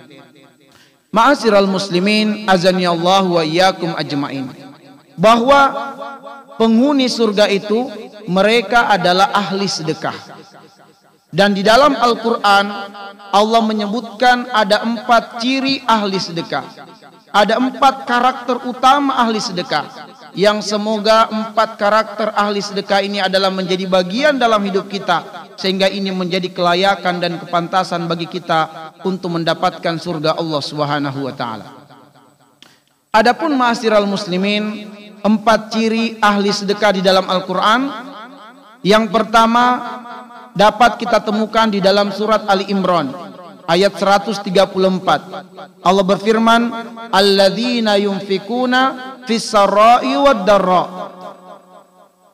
Ma'asyiral muslimin azani Allah wa iyyakum ajmain. Bahwa penghuni surga itu mereka adalah ahli sedekah. Dan di dalam Al-Quran Allah menyebutkan ada empat ciri ahli sedekah. Ada empat karakter utama ahli sedekah. Yang semoga empat karakter ahli sedekah ini adalah menjadi bagian dalam hidup kita. Sehingga ini menjadi kelayakan dan kepantasan bagi kita untuk mendapatkan surga Allah Subhanahu wa taala. Adapun ma'asyiral muslimin, empat ciri ahli sedekah di dalam Al-Qur'an. Yang pertama dapat kita temukan di dalam surat Ali Imran ayat 134. Allah berfirman, "Alladzina yunfikuna fis sarai wad darra."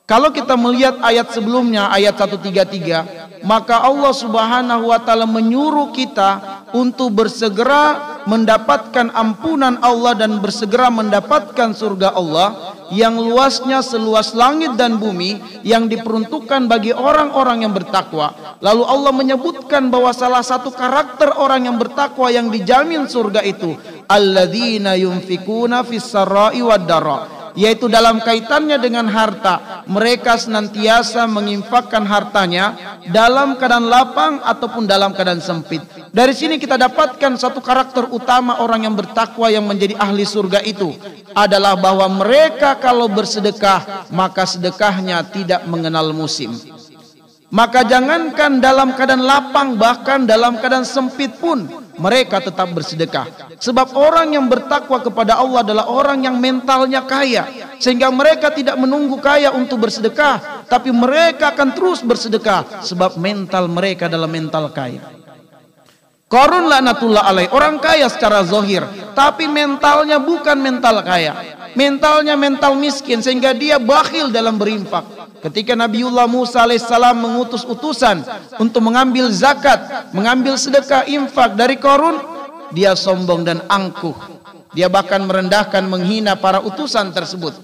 Kalau kita melihat ayat sebelumnya ayat 133, maka Allah Subhanahu wa taala menyuruh kita untuk bersegera mendapatkan ampunan Allah dan bersegera mendapatkan surga Allah yang luasnya seluas langit dan bumi yang diperuntukkan bagi orang-orang yang bertakwa. Lalu Allah menyebutkan bahwa salah satu karakter orang yang bertakwa yang dijamin surga itu alladzina yunfikuna fis sarai wad yaitu dalam kaitannya dengan harta. Mereka senantiasa menginfakkan hartanya dalam keadaan lapang ataupun dalam keadaan sempit. Dari sini kita dapatkan satu karakter utama orang yang bertakwa yang menjadi ahli surga itu adalah bahwa mereka kalau bersedekah maka sedekahnya tidak mengenal musim. Maka jangankan dalam keadaan lapang bahkan dalam keadaan sempit pun mereka tetap bersedekah. Sebab orang yang bertakwa kepada Allah adalah orang yang mentalnya kaya. Sehingga mereka tidak menunggu kaya untuk bersedekah. Tapi mereka akan terus bersedekah. Sebab mental mereka adalah mental kaya. Korun laknatullah alaih. Orang kaya secara zohir. Tapi mentalnya bukan mental kaya. Mentalnya mental miskin. Sehingga dia bakhil dalam berinfak. Ketika Nabiullah Musa alaihissalam mengutus utusan untuk mengambil zakat, mengambil sedekah infak dari korun, dia sombong dan angkuh. Dia bahkan merendahkan, menghina para utusan tersebut.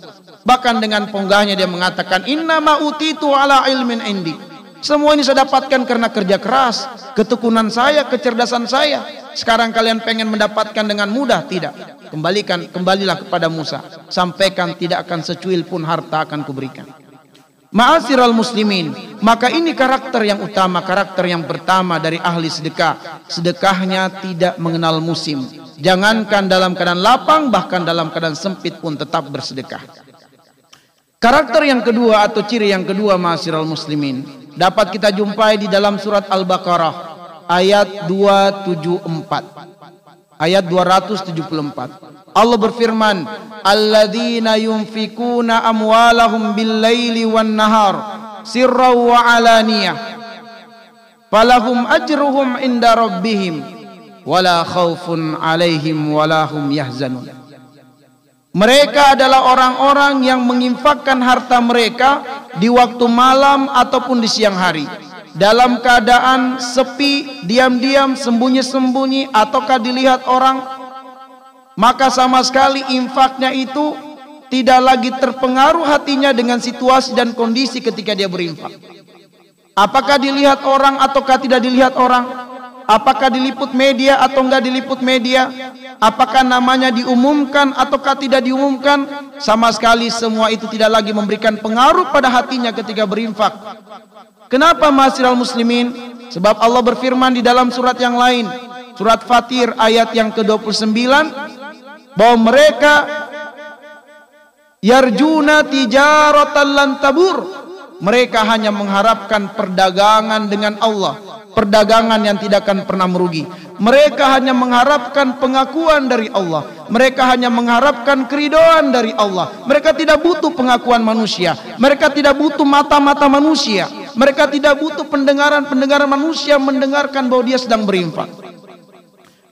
Bahkan dengan ponggahnya dia mengatakan, Inna ma'utitu ala ilmin indi. Semua ini saya dapatkan karena kerja keras, ketekunan saya, kecerdasan saya. Sekarang kalian pengen mendapatkan dengan mudah? Tidak. Kembalikan, kembalilah kepada Musa. Sampaikan tidak akan secuil pun harta akan kuberikan. Ma'asyiral muslimin, maka ini karakter yang utama, karakter yang pertama dari ahli sedekah. Sedekahnya tidak mengenal musim. Jangankan dalam keadaan lapang, bahkan dalam keadaan sempit pun tetap bersedekah. Karakter yang kedua atau ciri yang kedua ma'asyiral muslimin dapat kita jumpai di dalam surat Al-Baqarah ayat 274. Ayat 274. Allah berfirman, "Alladzina yunfikuna amwalahum bil-laili wan-nahar sirran wa alaniyah falahum ajruhum inda rabbihim wala khaufun 'alaihim wala hum yahzanun." Mereka adalah orang-orang yang menginfakkan harta mereka di waktu malam ataupun di siang hari dalam keadaan sepi, diam-diam, sembunyi-sembunyi ataukah dilihat orang maka sama sekali infaknya itu tidak lagi terpengaruh hatinya dengan situasi dan kondisi ketika dia berinfak. Apakah dilihat orang ataukah tidak dilihat orang? Apakah diliput media atau enggak diliput media? Apakah namanya diumumkan ataukah tidak diumumkan? Sama sekali semua itu tidak lagi memberikan pengaruh pada hatinya ketika berinfak. Kenapa masyiral muslimin? Sebab Allah berfirman di dalam surat yang lain. Surat Fatir ayat yang ke-29 bahwa mereka yarjuna tijaratan lan tabur. Mereka hanya mengharapkan perdagangan dengan Allah. Perdagangan yang tidak akan pernah merugi. Mereka hanya mengharapkan pengakuan dari Allah. Mereka hanya mengharapkan keridoan dari Allah. Mereka tidak butuh pengakuan manusia. Mereka tidak butuh mata-mata manusia. Mereka tidak butuh pendengaran-pendengaran manusia mendengarkan bahwa dia sedang berinfak.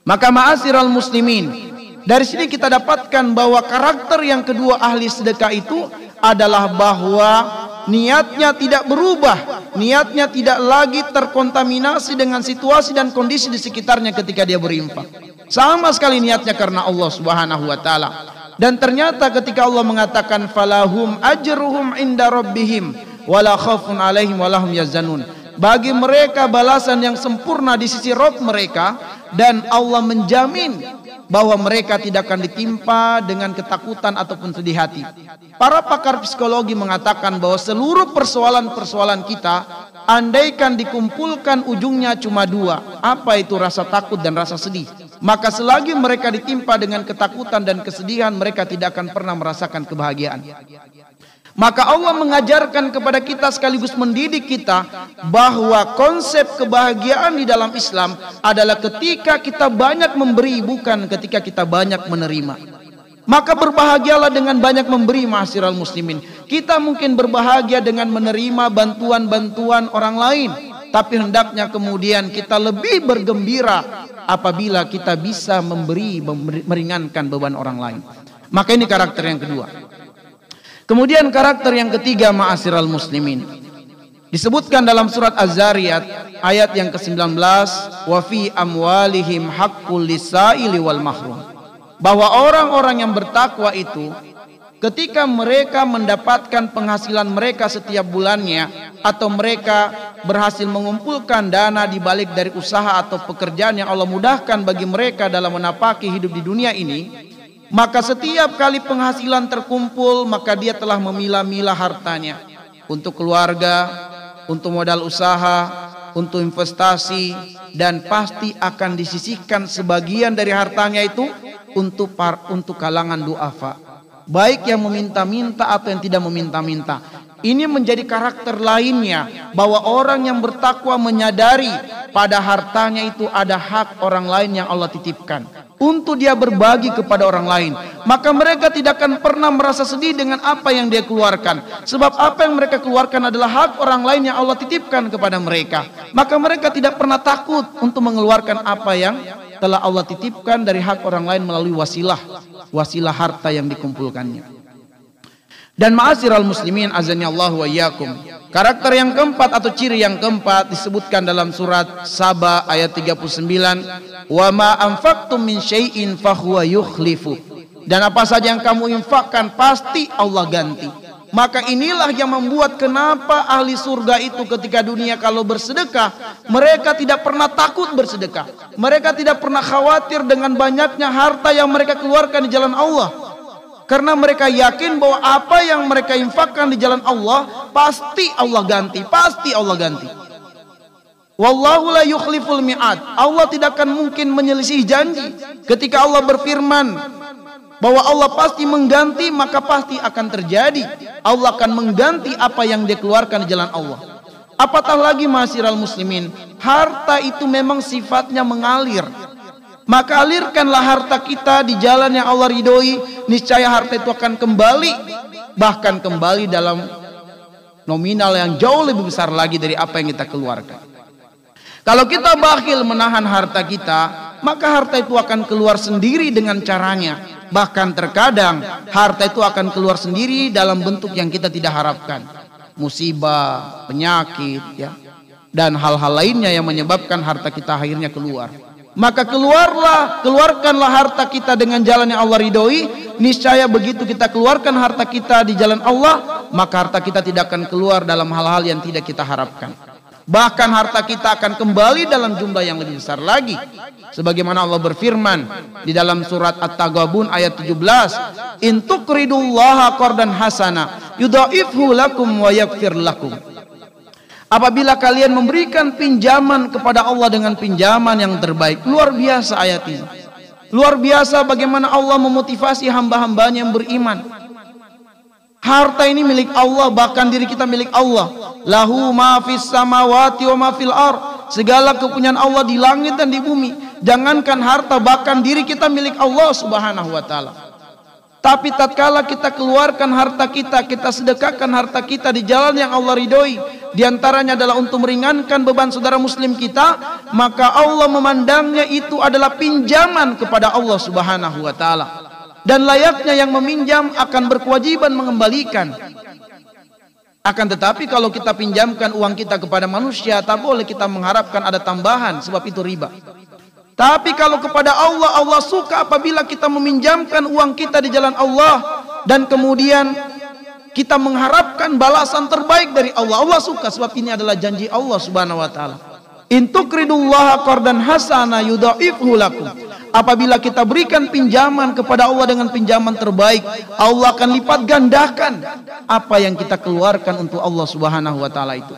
Maka ma'asiral muslimin dari sini kita dapatkan bahwa karakter yang kedua ahli sedekah itu adalah bahwa niatnya tidak berubah, niatnya tidak lagi terkontaminasi dengan situasi dan kondisi di sekitarnya ketika dia berinfak. Sama sekali niatnya karena Allah Subhanahu wa taala. Dan ternyata ketika Allah mengatakan falahum ajruhum inda rabbihim wala khaufun alaihim walahum yazanun. Bagi mereka balasan yang sempurna di sisi Rob mereka dan Allah menjamin bahwa mereka tidak akan ditimpa dengan ketakutan ataupun sedih hati. Para pakar psikologi mengatakan bahwa seluruh persoalan-persoalan kita andaikan dikumpulkan ujungnya cuma dua, apa itu rasa takut dan rasa sedih. Maka selagi mereka ditimpa dengan ketakutan dan kesedihan, mereka tidak akan pernah merasakan kebahagiaan. Maka Allah mengajarkan kepada kita sekaligus mendidik kita bahwa konsep kebahagiaan di dalam Islam adalah ketika kita banyak memberi bukan ketika kita banyak menerima. Maka berbahagialah dengan banyak memberi mahasiswa muslimin. Kita mungkin berbahagia dengan menerima bantuan-bantuan orang lain. Tapi hendaknya kemudian kita lebih bergembira apabila kita bisa memberi meringankan beban orang lain. Maka ini karakter yang kedua. Kemudian karakter yang ketiga ma'asyiral muslimin. Disebutkan dalam surat Az-Zariyat ayat yang ke-19 wa fi amwalihim haqqul lisaili wal mahrum. Bahwa orang-orang yang bertakwa itu ketika mereka mendapatkan penghasilan mereka setiap bulannya atau mereka berhasil mengumpulkan dana di balik dari usaha atau pekerjaan yang Allah mudahkan bagi mereka dalam menapaki hidup di dunia ini maka setiap kali penghasilan terkumpul, maka dia telah memilah-milah hartanya untuk keluarga, untuk modal usaha, untuk investasi dan pasti akan disisihkan sebagian dari hartanya itu untuk par, untuk kalangan duafa. Baik yang meminta-minta atau yang tidak meminta-minta. Ini menjadi karakter lainnya bahwa orang yang bertakwa menyadari pada hartanya itu ada hak orang lain yang Allah titipkan untuk dia berbagi kepada orang lain. Maka mereka tidak akan pernah merasa sedih dengan apa yang dia keluarkan. Sebab apa yang mereka keluarkan adalah hak orang lain yang Allah titipkan kepada mereka. Maka mereka tidak pernah takut untuk mengeluarkan apa yang telah Allah titipkan dari hak orang lain melalui wasilah. Wasilah harta yang dikumpulkannya. Dan ma'asyiral muslimin azani Allah wa iyyakum. Karakter yang keempat atau ciri yang keempat disebutkan dalam surat Saba ayat 39, "Wa ma anfaqtum min syai'in fahuwa yukhlifu." Dan apa saja yang kamu infakkan pasti Allah ganti. Maka inilah yang membuat kenapa ahli surga itu ketika dunia kalau bersedekah, mereka tidak pernah takut bersedekah. Mereka tidak pernah khawatir dengan banyaknya harta yang mereka keluarkan di jalan Allah. Karena mereka yakin bahwa apa yang mereka infakkan di jalan Allah pasti Allah ganti, pasti Allah ganti. Wallahu la yukhliful mi'ad. Allah tidak akan mungkin menyelisih janji. Ketika Allah berfirman bahwa Allah pasti mengganti, maka pasti akan terjadi. Allah akan mengganti apa yang dia keluarkan di jalan Allah. Apatah lagi masyiral muslimin, harta itu memang sifatnya mengalir. Maka alirkanlah harta kita di jalan yang Allah ridhoi, niscaya harta itu akan kembali bahkan kembali dalam nominal yang jauh lebih besar lagi dari apa yang kita keluarkan. Kalau kita bakhil menahan harta kita, maka harta itu akan keluar sendiri dengan caranya. Bahkan terkadang harta itu akan keluar sendiri dalam bentuk yang kita tidak harapkan. Musibah, penyakit, ya. Dan hal-hal lainnya yang menyebabkan harta kita akhirnya keluar. Maka keluarlah, keluarkanlah harta kita dengan jalan yang Allah ridhoi. Niscaya begitu kita keluarkan harta kita di jalan Allah, maka harta kita tidak akan keluar dalam hal-hal yang tidak kita harapkan. Bahkan harta kita akan kembali dalam jumlah yang lebih besar lagi. Sebagaimana Allah berfirman di dalam surat At-Taghabun ayat 17, "In tuqridullaha qardan hasana, yudha'ifhu lakum wa yaghfir lakum." Apabila kalian memberikan pinjaman kepada Allah dengan pinjaman yang terbaik. Luar biasa ayat ini. Luar biasa bagaimana Allah memotivasi hamba-hambanya yang beriman. Harta ini milik Allah, bahkan diri kita milik Allah. Lahu ma fis samawati wa ma fil ar. Segala kepunyaan Allah di langit dan di bumi. Jangankan harta, bahkan diri kita milik Allah Subhanahu wa taala. Tapi tatkala kita keluarkan harta kita, kita sedekahkan harta kita di jalan yang Allah ridhoi, di antaranya adalah untuk meringankan beban saudara muslim kita, maka Allah memandangnya itu adalah pinjaman kepada Allah Subhanahu wa taala. Dan layaknya yang meminjam akan berkewajiban mengembalikan. Akan tetapi kalau kita pinjamkan uang kita kepada manusia, tak boleh kita mengharapkan ada tambahan sebab itu riba. Tapi kalau kepada Allah, Allah suka apabila kita meminjamkan uang kita di jalan Allah dan kemudian kita mengharapkan balasan terbaik dari Allah. Allah suka sebab ini adalah janji Allah Subhanahu wa taala. Intukridullaha qardan hasana yudha'ifhu lakum. Apabila kita berikan pinjaman kepada Allah dengan pinjaman terbaik, Allah akan lipat gandakan apa yang kita keluarkan untuk Allah Subhanahu wa taala itu.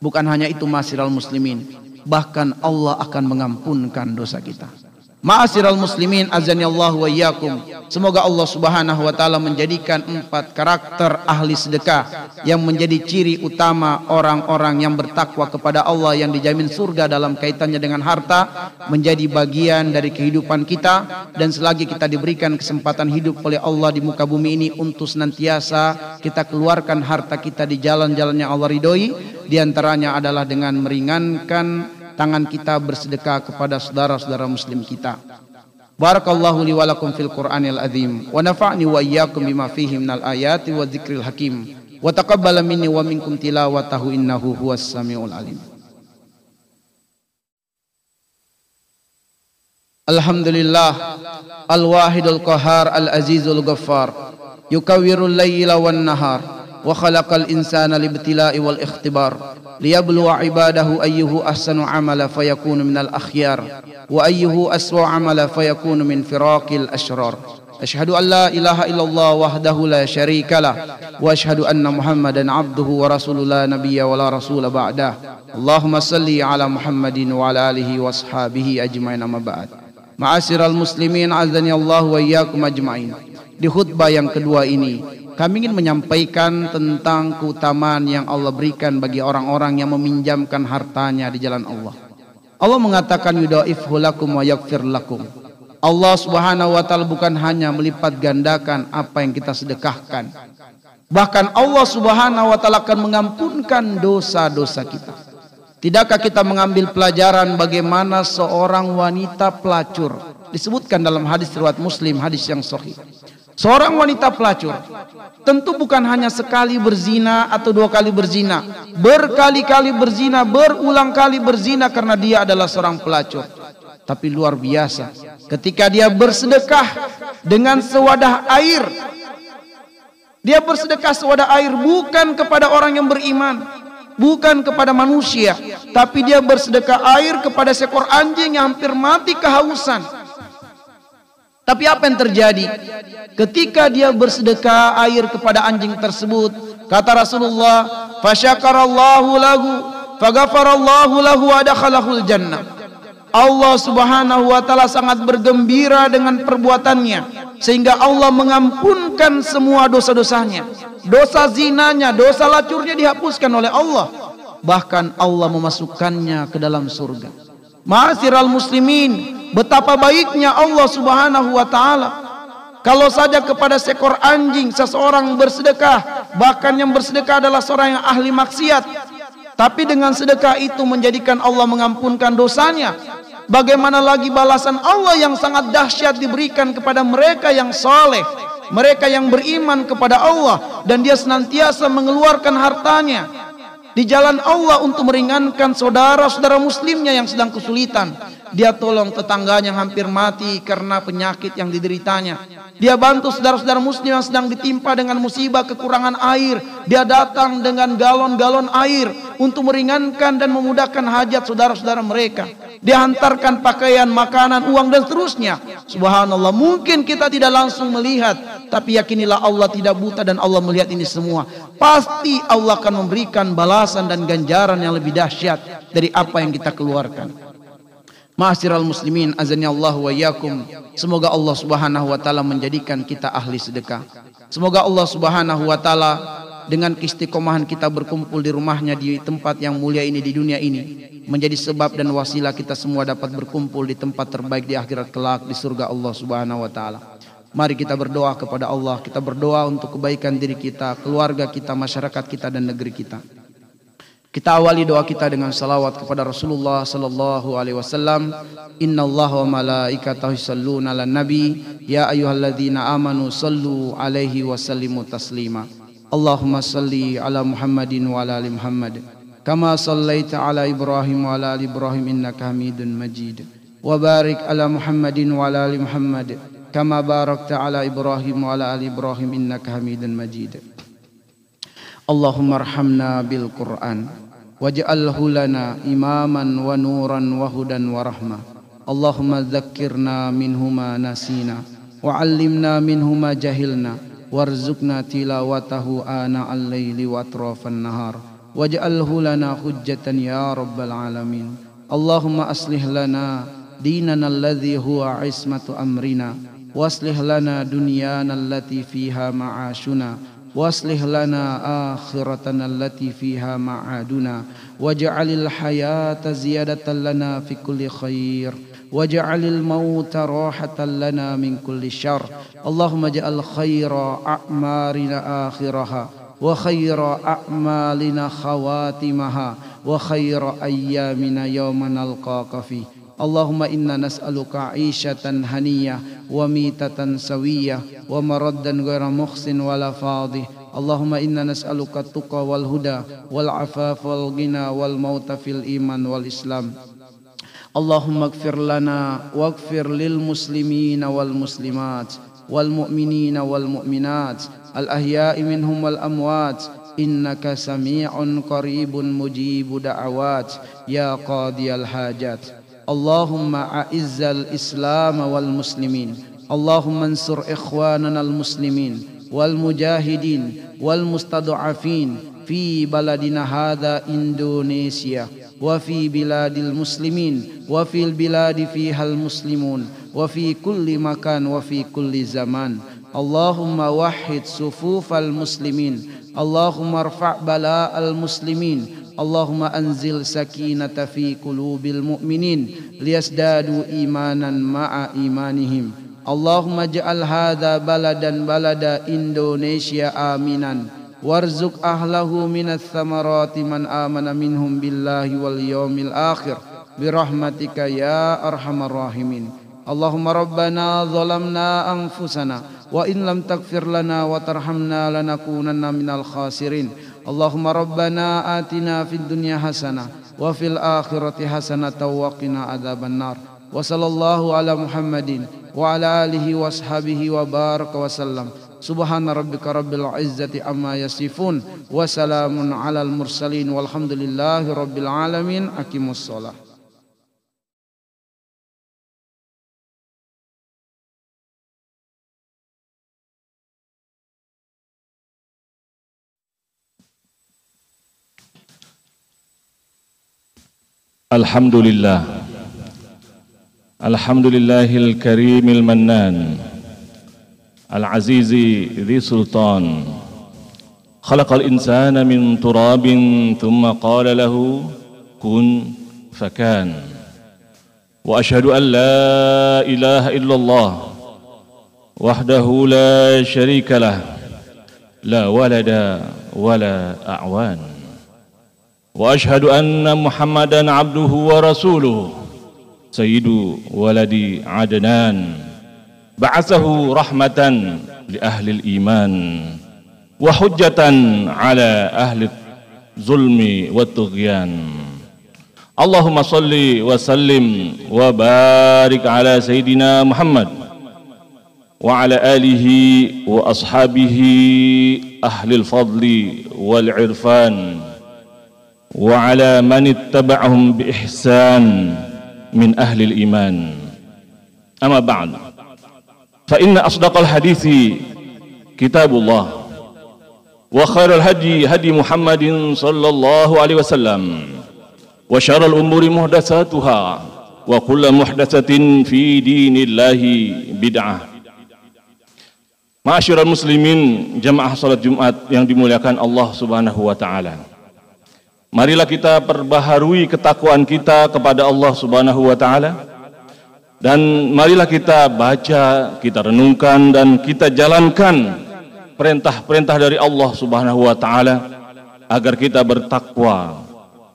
Bukan hanya itu masyiral muslimin, bahkan Allah akan mengampunkan dosa kita. Ma'asyiral muslimin azani Allah wa iyyakum. Semoga Allah Subhanahu wa taala menjadikan empat karakter ahli sedekah yang menjadi ciri utama orang-orang yang bertakwa kepada Allah yang dijamin surga dalam kaitannya dengan harta menjadi bagian dari kehidupan kita dan selagi kita diberikan kesempatan hidup oleh Allah di muka bumi ini untuk senantiasa kita keluarkan harta kita di jalan-jalan yang Allah ridhoi di antaranya adalah dengan meringankan tangan kita bersedekah kepada saudara-saudara muslim kita. Barakallahu li wa lakum fil Qur'anil azim wa nafa'ni wa iyyakum bima fihi minal ayati wa dzikril hakim wa taqabbala minni wa minkum tilawatahu innahu huwas samiul alim. Alhamdulillah al-wahidul qahar al-azizul ghaffar yukawwirul layla wan nahar insana libtila'i wal ikhtibar ليبلو عباده أيه أحسن عملا فيكون من الأخيار وأيه أسوأ عملا فيكون من فراق الأشرار. أشهد أن لا إله إلا الله وحده لا شريك له وأشهد أن محمدا عبده ورسول لا نبي ولا رسول بعده. اللهم صل على محمد وعلى آله وأصحابه أجمعين ما بعد. معاشر المسلمين عزني الله وإياكم أجمعين. di khutbah yang kedua ini kami ingin menyampaikan tentang keutamaan yang Allah berikan bagi orang-orang yang meminjamkan hartanya di jalan Allah. Allah mengatakan yudaifhu lakum wa lakum. Allah Subhanahu wa taala bukan hanya melipat gandakan apa yang kita sedekahkan. Bahkan Allah Subhanahu wa taala akan mengampunkan dosa-dosa kita. Tidakkah kita mengambil pelajaran bagaimana seorang wanita pelacur disebutkan dalam hadis riwayat Muslim, hadis yang sahih. Seorang wanita pelacur tentu bukan hanya sekali berzina atau dua kali berzina, berkali-kali berzina, berulang kali berzina karena dia adalah seorang pelacur. Tapi luar biasa ketika dia bersedekah dengan sewadah air. Dia bersedekah sewadah air bukan kepada orang yang beriman, bukan kepada manusia, tapi dia bersedekah air kepada seekor anjing yang hampir mati kehausan. Tapi apa yang terjadi? Ketika dia bersedekah air kepada anjing tersebut, kata Rasulullah, "Fasyakarallahu lahu, faghafarallahu lahu wa dakhalahul jannah." Allah Subhanahu wa taala sangat bergembira dengan perbuatannya sehingga Allah mengampunkan semua dosa-dosanya. Dosa zinanya, dosa lacurnya dihapuskan oleh Allah. Bahkan Allah memasukkannya ke dalam surga. Ma'asyiral muslimin, Betapa baiknya Allah Subhanahu wa taala. Kalau saja kepada seekor anjing seseorang bersedekah, bahkan yang bersedekah adalah seorang yang ahli maksiat, tapi dengan sedekah itu menjadikan Allah mengampunkan dosanya. Bagaimana lagi balasan Allah yang sangat dahsyat diberikan kepada mereka yang soleh, mereka yang beriman kepada Allah dan dia senantiasa mengeluarkan hartanya di jalan Allah untuk meringankan saudara-saudara muslimnya yang sedang kesulitan. Dia tolong tetangganya yang hampir mati karena penyakit yang dideritanya. Dia bantu saudara-saudara muslim yang sedang ditimpa dengan musibah kekurangan air. Dia datang dengan galon-galon air untuk meringankan dan memudahkan hajat saudara-saudara mereka. Dia hantarkan pakaian, makanan, uang dan seterusnya. Subhanallah, mungkin kita tidak langsung melihat, tapi yakinilah Allah tidak buta dan Allah melihat ini semua. Pasti Allah akan memberikan balasan dan ganjaran yang lebih dahsyat dari apa yang kita keluarkan. Ma'asyiral muslimin azani Allah wa yakum. Semoga Allah Subhanahu wa taala menjadikan kita ahli sedekah. Semoga Allah Subhanahu wa taala dengan istiqomahan kita berkumpul di rumahnya di tempat yang mulia ini di dunia ini menjadi sebab dan wasilah kita semua dapat berkumpul di tempat terbaik di akhirat kelak di surga Allah Subhanahu wa taala. Mari kita berdoa kepada Allah. Kita berdoa untuk kebaikan diri kita, keluarga kita, masyarakat kita, dan negeri kita. Kita awali doa kita dengan salawat kepada Rasulullah sallallahu alaihi wasallam. Innallaha wa malaikatahu yashalluna 'alan nabi, ya ayyuhalladzina amanu sallu alaihi wasallimu taslima. Allahumma salli ala Muhammadin wa ala ali Muhammad. Kama sallaita ala Ibrahim wa ala ali Ibrahim innaka Hamidun Majid. Wa barik ala Muhammadin wa ala ali Muhammad. كما باركت على إبراهيم وعلى آل إبراهيم إنك حميد مجيد اللهم ارحمنا بالقرآن واجعله لنا إماما ونورا وهدى ورحمة اللهم ذكرنا منه ما نسينا وعلمنا منه ما جهلنا وارزقنا تلاوته آناء الليل وأطراف النهار واجعله لنا حجة يا رب العالمين اللهم أصلح لنا ديننا الذي هو عصمة أمرنا واصلح لنا دنيانا التي فيها معاشنا واصلح لنا آخرتنا التي فيها معادنا واجعل الحياة زيادة لنا في كل خير واجعل الموت راحة لنا من كل شر. اللهم اجعل خير أعمارنا آخرها وخير أعمالنا خواتمها وخير أيامنا يوم نلقاك فيه. اللهم إنا نسألك عيشة هنية وميتة سوية ومردا غير مخزن ولا فاضي. اللهم إنا نسألك التقى والهدى والعفاف والغنى والموت في الإيمان والإسلام. اللهم اغفر لنا واغفر للمسلمين والمسلمات والمؤمنين والمؤمنات الأحياء منهم والأموات. إنك سميع قريب مجيب دعوات. يا قاضي الحاجات. اللهم أعز الإسلام والمسلمين. اللهم انصر إخواننا المسلمين والمجاهدين والمستضعفين في بلدنا هذا إندونيسيا وفي بلاد المسلمين وفي البلاد فيها المسلمون وفي كل مكان وفي كل زمان. اللهم وحد صفوف المسلمين. اللهم ارفع بلاء المسلمين. Allahumma anzil sakinata fi qulubil mu'minin liyazdadu imanan ma'a imanihim. Allahumma ja'al hadha baladan balada Indonesia aminan. Warzuk ahlahu minas samarati man amana minhum billahi wal yawmil akhir. Birahmatika ya arhamar rahimin. Allahumma rabbana zalamna anfusana wa in lam taghfir lana wa tarhamna lanakunanna minal khasirin. اللهم ربنا آتنا في الدنيا حسنة وفي الآخرة حسنة وقنا عذاب النار. وصلى الله على محمد وعلى آله وأصحابه وبارك وسلم. سبحان ربك رب العزة عما يصفون وسلام على المرسلين والحمد لله رب العالمين. أقيموا الصلاة. الحمد لله الحمد لله الكريم المنان. العزيز ذي سلطان. خلق الإنسان من تراب ثم قال له كن فكان. وأشهد أن لا إله إلا الله وحده لا شريك له. لا ولد ولا أعوان. وأشهد أن محمدا عبده ورسوله سيد ولد عدنان. بعثه رحمة لأهل الإيمان وحجة على أهل الظلم والطغيان. اللهم صل وسلم وبارك على سيدنا محمد وعلى آله وأصحابه أهل الفضل والعرفان. وعلى من اتبعهم بإحسان من أهل الإيمان أما بعد فإن أصدق الحديث كتاب الله وخير الهدي هدي محمد صلى الله عليه وسلم وشر الأمور محدثاتها وكل محدثة في دين الله بدعة Ma'asyiral muslimin jamaah salat Jumat yang dimuliakan Allah Subhanahu wa taala. Marilah kita perbaharui ketakwaan kita kepada Allah Subhanahu wa taala. Dan marilah kita baca, kita renungkan dan kita jalankan perintah-perintah dari Allah Subhanahu wa taala agar kita bertakwa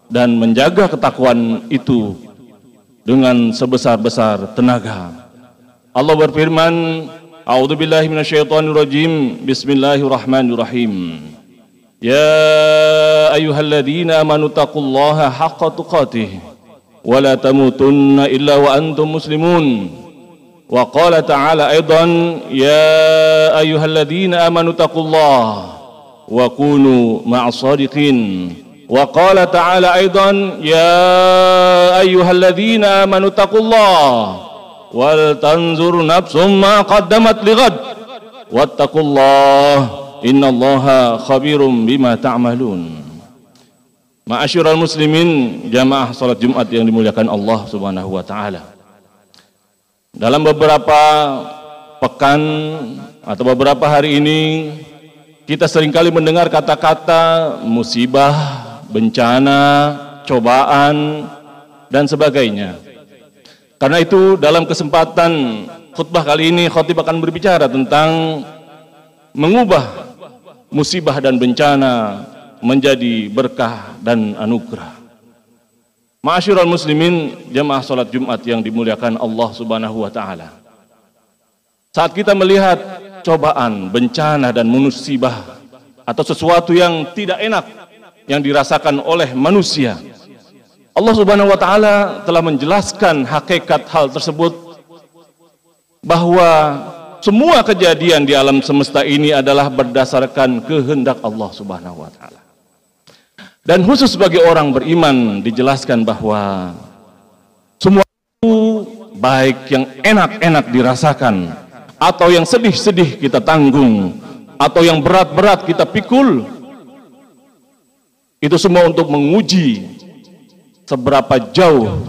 dan menjaga ketakwaan itu dengan sebesar-besar tenaga. Allah berfirman, A'udzubillahi minasyaitonirrajim. Bismillahirrahmanirrahim. يا أيها الذين آمنوا اتقوا الله حق تقاته ولا تموتن إلا وأنتم مسلمون. وقال تعالى أيضا يا أيها الذين آمنوا اتقوا الله وكونوا مع الصادقين وقال تعالى أيضا يا أيها الذين آمنوا اتقوا الله ولتنظر نفس ما قدمت لغد. واتقوا الله innallaha khabirum bima ta'malun Ma'asyiral muslimin jamaah salat Jumat yang dimuliakan Allah Subhanahu wa taala. Dalam beberapa pekan atau beberapa hari ini kita sering kali mendengar kata-kata musibah, bencana, cobaan, dan sebagainya. Karena itu dalam kesempatan khutbah kali ini khotib akan berbicara tentang mengubah musibah dan bencana menjadi berkah dan anugerah. Ma'asyiral muslimin jemaah salat Jumat yang dimuliakan Allah Subhanahu wa taala. Saat kita melihat cobaan, bencana dan musibah atau sesuatu yang tidak enak yang dirasakan oleh manusia, Allah Subhanahu wa taala telah menjelaskan hakikat hal tersebut bahwa semua kejadian di alam semesta ini adalah berdasarkan kehendak Allah Subhanahu wa taala. Dan khusus bagi orang beriman dijelaskan bahwa semua itu baik yang enak-enak dirasakan atau yang sedih-sedih kita tanggung atau yang berat-berat kita pikul itu semua untuk menguji seberapa jauh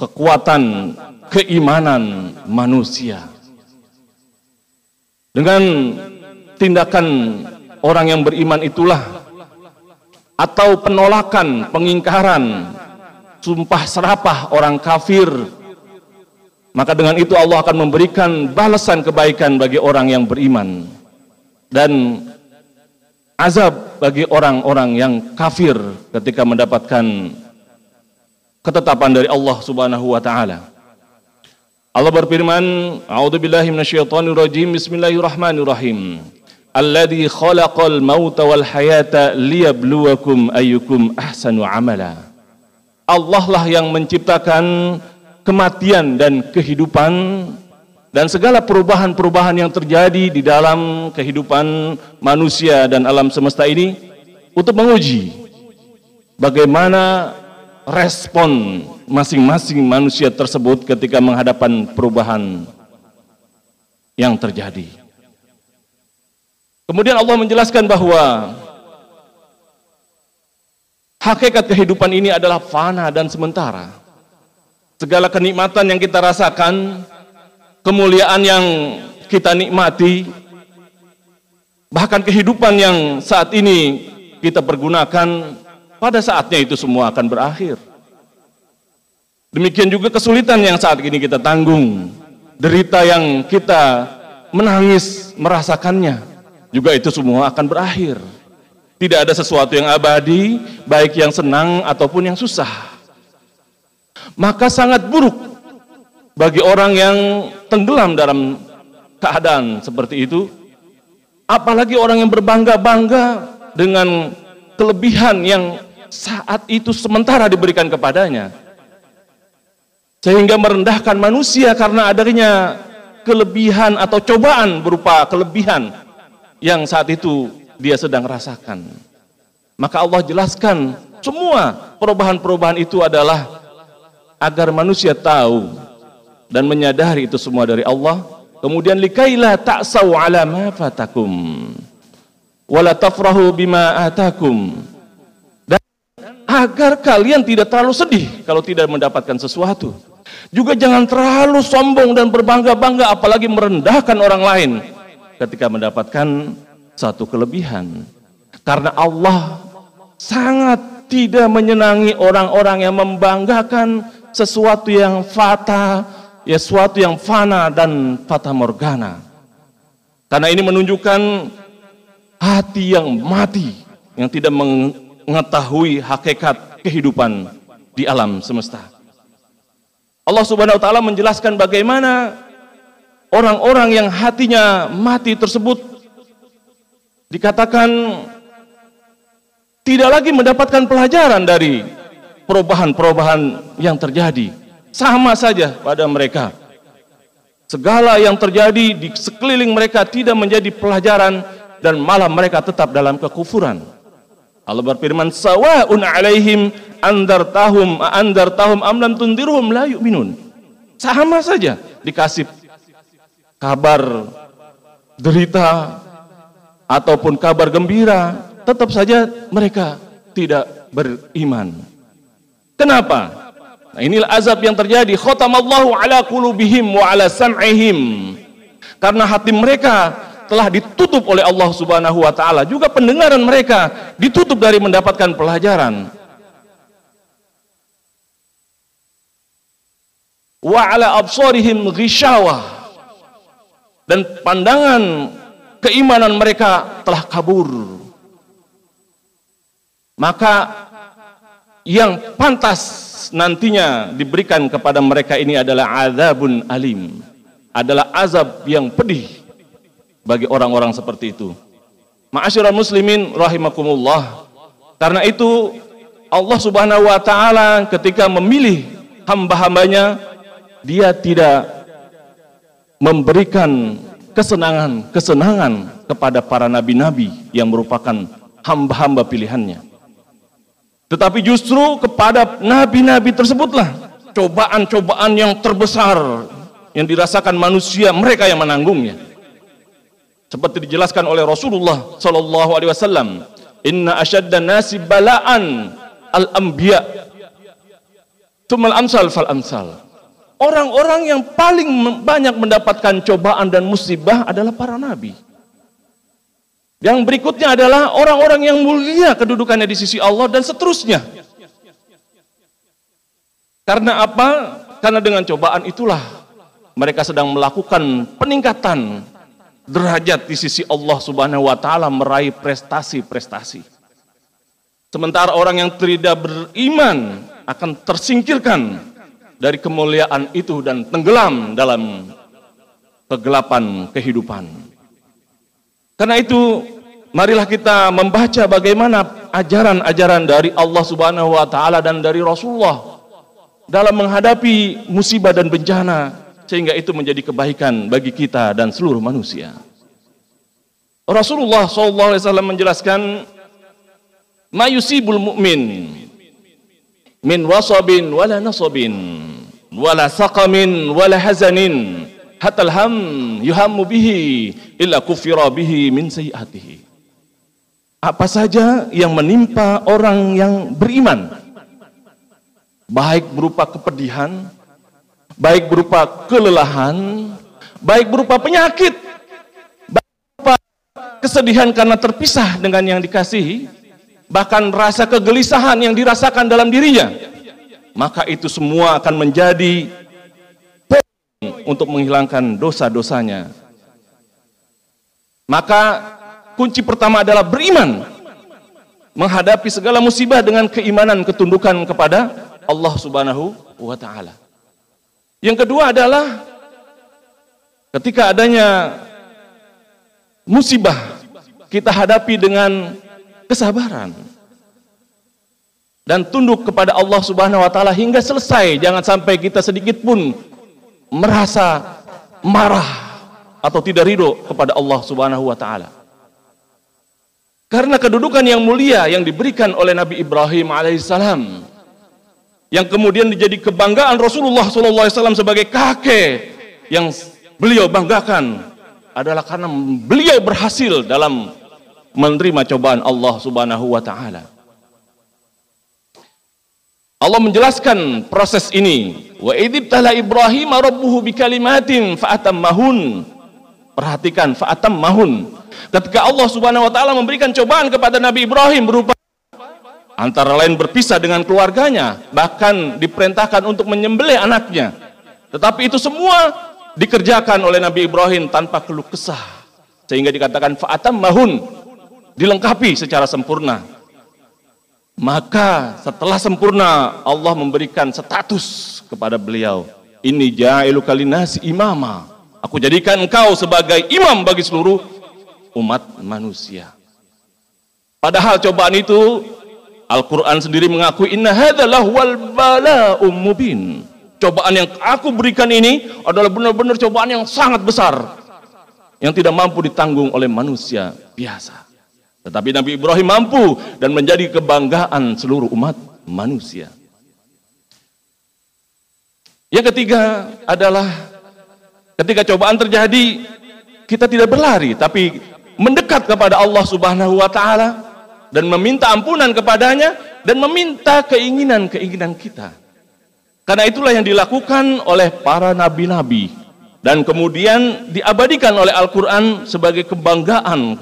kekuatan keimanan manusia. Dengan tindakan orang yang beriman itulah atau penolakan, pengingkaran, sumpah serapah orang kafir maka dengan itu Allah akan memberikan balasan kebaikan bagi orang yang beriman dan azab bagi orang-orang yang kafir ketika mendapatkan ketetapan dari Allah Subhanahu wa taala. Allah berfirman, "A'udzubillahi minasyaitonirrajim. Bismillahirrahmanirrahim. Alladzi khalaqal mauta wal hayata liyabluwakum ayyukum ahsanu amala." Allah lah yang menciptakan kematian dan kehidupan dan segala perubahan-perubahan yang terjadi di dalam kehidupan manusia dan alam semesta ini untuk menguji bagaimana respon masing-masing manusia tersebut ketika menghadapan perubahan yang terjadi. Kemudian Allah menjelaskan bahwa hakikat kehidupan ini adalah fana dan sementara. Segala kenikmatan yang kita rasakan kemuliaan yang kita nikmati, bahkan kehidupan yang saat ini kita pergunakan, pada saatnya itu semua akan berakhir. Demikian juga kesulitan yang saat ini kita tanggung, derita yang kita menangis merasakannya, juga itu semua akan berakhir. Tidak ada sesuatu yang abadi, baik yang senang ataupun yang susah. Maka sangat buruk bagi orang yang tenggelam dalam keadaan seperti itu, apalagi orang yang berbangga-bangga dengan kelebihan yang saat itu sementara diberikan kepadanya, sehingga merendahkan manusia karena adanya kelebihan atau cobaan berupa kelebihan yang saat itu dia sedang rasakan. Maka Allah jelaskan semua perubahan-perubahan itu adalah agar manusia tahu dan menyadari itu semua dari Allah. Kemudian likaila ta'sau ala ma fatakum wala tafrahu bima atakum. Dan agar kalian tidak terlalu sedih kalau tidak mendapatkan sesuatu. Juga jangan terlalu sombong dan berbangga-bangga apalagi merendahkan orang lain ketika mendapatkan satu kelebihan. Karena Allah sangat tidak menyenangi orang-orang yang membanggakan sesuatu yang fatal ya suatu yang fana dan fata morgana. Karena ini menunjukkan hati yang mati yang tidak mengetahui hakikat kehidupan di alam semesta. Allah Subhanahu wa taala menjelaskan bagaimana orang-orang yang hatinya mati tersebut dikatakan tidak lagi mendapatkan pelajaran dari perubahan-perubahan yang terjadi sama saja pada mereka. Segala yang terjadi di sekeliling mereka tidak menjadi pelajaran dan malah mereka tetap dalam kekufuran. Allah berfirman, "Sawa'un 'alaihim andartahum andartahum am lam tundirhum la yu'minun." Sama saja dikasih kabar derita ataupun kabar gembira, tetap saja mereka tidak beriman. Kenapa? Nah, inilah azab yang terjadi. Khatamallahu ala qulubihim wa ala sam'ihim. Karena hati mereka telah ditutup oleh Allah Subhanahu wa taala. Juga pendengaran mereka ditutup dari mendapatkan pelajaran. Wa ala absarihim. Dan pandangan keimanan mereka telah kabur. Maka yang pantas nantinya diberikan kepada mereka ini adalah azabun alim. Adalah azab yang pedih bagi orang-orang seperti itu. Ma'asyiral muslimin rahimakumullah. Karena itu Allah Subhanahu wa taala ketika memilih hamba-hambanya dia tidak memberikan kesenangan-kesenangan kepada para nabi-nabi yang merupakan hamba-hamba pilihannya. Tetapi justru kepada nabi-nabi tersebutlah cobaan-cobaan yang terbesar yang dirasakan manusia mereka yang menanggungnya. Seperti dijelaskan oleh Rasulullah sallallahu alaihi wasallam, "Inna asyaddan nasi bala'an al-anbiya." Tumal amsal fal amsal. Orang-orang yang paling banyak mendapatkan cobaan dan musibah adalah para nabi. Yang berikutnya adalah orang-orang yang mulia kedudukannya di sisi Allah dan seterusnya. Karena apa? Karena dengan cobaan itulah mereka sedang melakukan peningkatan derajat di sisi Allah Subhanahu wa taala meraih prestasi-prestasi. Sementara orang yang tidak beriman akan tersingkirkan dari kemuliaan itu dan tenggelam dalam kegelapan kehidupan. Karena itu marilah kita membaca bagaimana ajaran-ajaran dari Allah Subhanahu wa taala dan dari Rasulullah dalam menghadapi musibah dan bencana sehingga itu menjadi kebaikan bagi kita dan seluruh manusia. Rasulullah SAW menjelaskan mayusibul mu'min min wasabin wala nasabin wala saqamin wala hazanin hatal ham yuhammu bihi illa kufira bihi min sayiatihi. Apa saja yang menimpa orang yang beriman baik berupa kepedihan, baik berupa kelelahan, baik berupa penyakit, baik berupa kesedihan karena terpisah dengan yang dikasihi, bahkan rasa kegelisahan yang dirasakan dalam dirinya, maka itu semua akan menjadi untuk menghilangkan dosa-dosanya. Maka kunci pertama adalah beriman. Menghadapi segala musibah dengan keimanan ketundukan kepada Allah Subhanahu wa taala. Yang kedua adalah ketika adanya musibah kita hadapi dengan kesabaran dan tunduk kepada Allah Subhanahu wa taala hingga selesai. Jangan sampai kita sedikit pun merasa marah atau tidak ridho kepada Allah Subhanahu wa taala. Karena kedudukan yang mulia yang diberikan oleh Nabi Ibrahim alaihissalam yang kemudian menjadi kebanggaan Rasulullah SAW sebagai kakek yang beliau banggakan adalah karena beliau berhasil dalam menerima cobaan Allah Subhanahu wa taala. Allah menjelaskan proses ini. Wa idibtala Ibrahim rabbuhu bikalimatin fa'atammahun. Perhatikan fa'atammahun. Ketika Allah Subhanahu wa taala memberikan cobaan kepada Nabi Ibrahim berupa antara lain berpisah dengan keluarganya, bahkan diperintahkan untuk menyembelih anaknya. Tetapi itu semua dikerjakan oleh Nabi Ibrahim tanpa keluh kesah. Sehingga dikatakan fa'atammahun dilengkapi secara sempurna. Maka setelah sempurna Allah memberikan status kepada beliau. Ini ja'ilu kalinasi imama. Aku jadikan engkau sebagai imam bagi seluruh umat manusia. Padahal cobaan itu Al-Quran sendiri mengakui inna hadalah wal bala'um mubin. Cobaan yang aku berikan ini adalah benar-benar cobaan yang sangat besar. Yang tidak mampu ditanggung oleh manusia biasa. Tetapi Nabi Ibrahim mampu dan menjadi kebanggaan seluruh umat manusia. Yang ketiga adalah ketika cobaan terjadi kita tidak berlari tapi mendekat kepada Allah Subhanahu wa taala dan meminta ampunan kepadanya dan meminta keinginan-keinginan kita. Karena itulah yang dilakukan oleh para nabi-nabi dan kemudian diabadikan oleh Al-Qur'an sebagai kebanggaan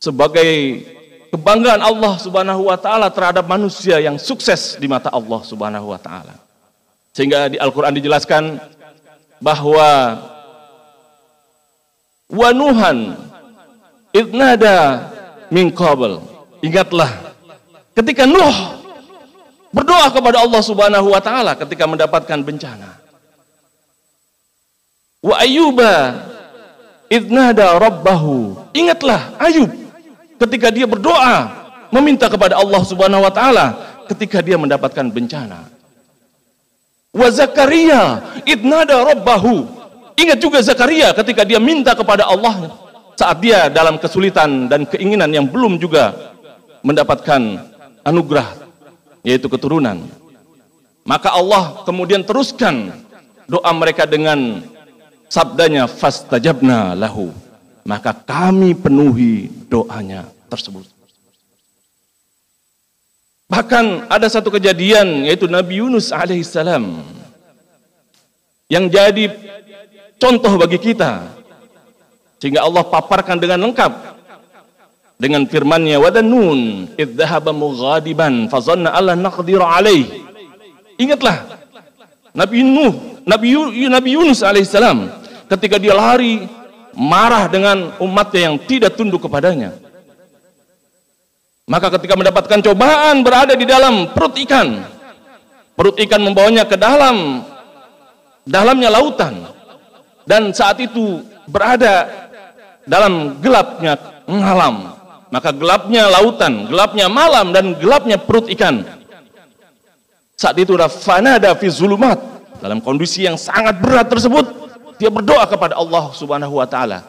sebagai kebanggaan Allah Subhanahu wa taala terhadap manusia yang sukses di mata Allah Subhanahu wa taala. Sehingga di Al-Qur'an dijelaskan bahwa wanuhan min qabl. Ingatlah ketika Nuh Berdoa kepada Allah Subhanahu wa taala ketika mendapatkan bencana. Wa Ayyuba idnada rabbahu. Ingatlah Ayub ketika dia berdoa meminta kepada Allah Subhanahu wa taala ketika dia mendapatkan bencana. Wa Zakaria idnada rabbahu. Ingat juga Zakaria ketika dia minta kepada Allah saat dia dalam kesulitan dan keinginan yang belum juga mendapatkan anugerah yaitu keturunan. Maka Allah kemudian teruskan doa mereka dengan sabdanya fastajabna lahu. Maka kami penuhi doanya tersebut. Bahkan ada satu kejadian yaitu Nabi Yunus alaihissalam yang jadi contoh bagi kita sehingga Allah paparkan dengan lengkap. Dengan firman-Nya wa nun id dhahaba mughadiban fa zanna alla naqdir alaih ingatlah Nabi Nuh Nabi Nabi Yunus alaihissalam ketika dia lari marah dengan umatnya yang tidak tunduk kepadanya. Maka ketika mendapatkan cobaan berada di dalam perut ikan. Perut ikan membawanya ke dalam dalamnya lautan. Dan saat itu berada dalam gelapnya malam maka gelapnya lautan, gelapnya malam dan gelapnya perut ikan. Saat itu ada fi zulumat dalam kondisi yang sangat berat tersebut dia berdoa kepada Allah Subhanahu wa taala.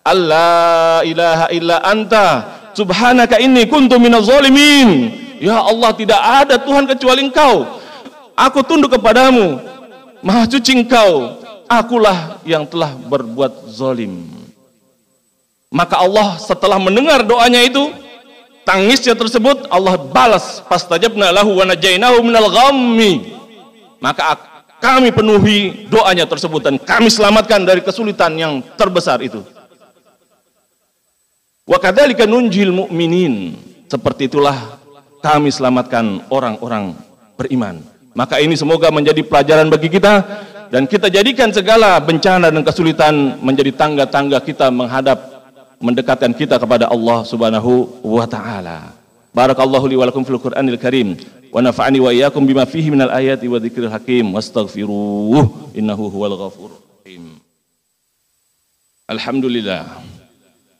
Allah ilaha illa anta subhanaka inni kuntu minaz zalimin. Ya Allah tidak ada Tuhan kecuali Engkau. Aku tunduk kepadamu. Maha suci Engkau. Akulah yang telah berbuat zalim. Maka Allah setelah mendengar doanya itu, tangisnya tersebut Allah balas pastajabna lahu wa najainahu minal ghammi. Maka kami penuhi doanya tersebut dan kami selamatkan dari kesulitan yang terbesar itu. Wa kadzalika nunjil mu'minin. Seperti itulah kami selamatkan orang-orang beriman. Maka ini semoga menjadi pelajaran bagi kita dan kita jadikan segala bencana dan kesulitan menjadi tangga-tangga kita menghadap mendekatkan kita kepada Allah Subhanahu wa taala. Barakallahu li wa lakum fil Qur'anil Karim wa nafa'ani wa iyyakum bima fihi minal ayati wa dzikril hakim wastaghfiruh innahu huwal rahim. Alhamdulillah.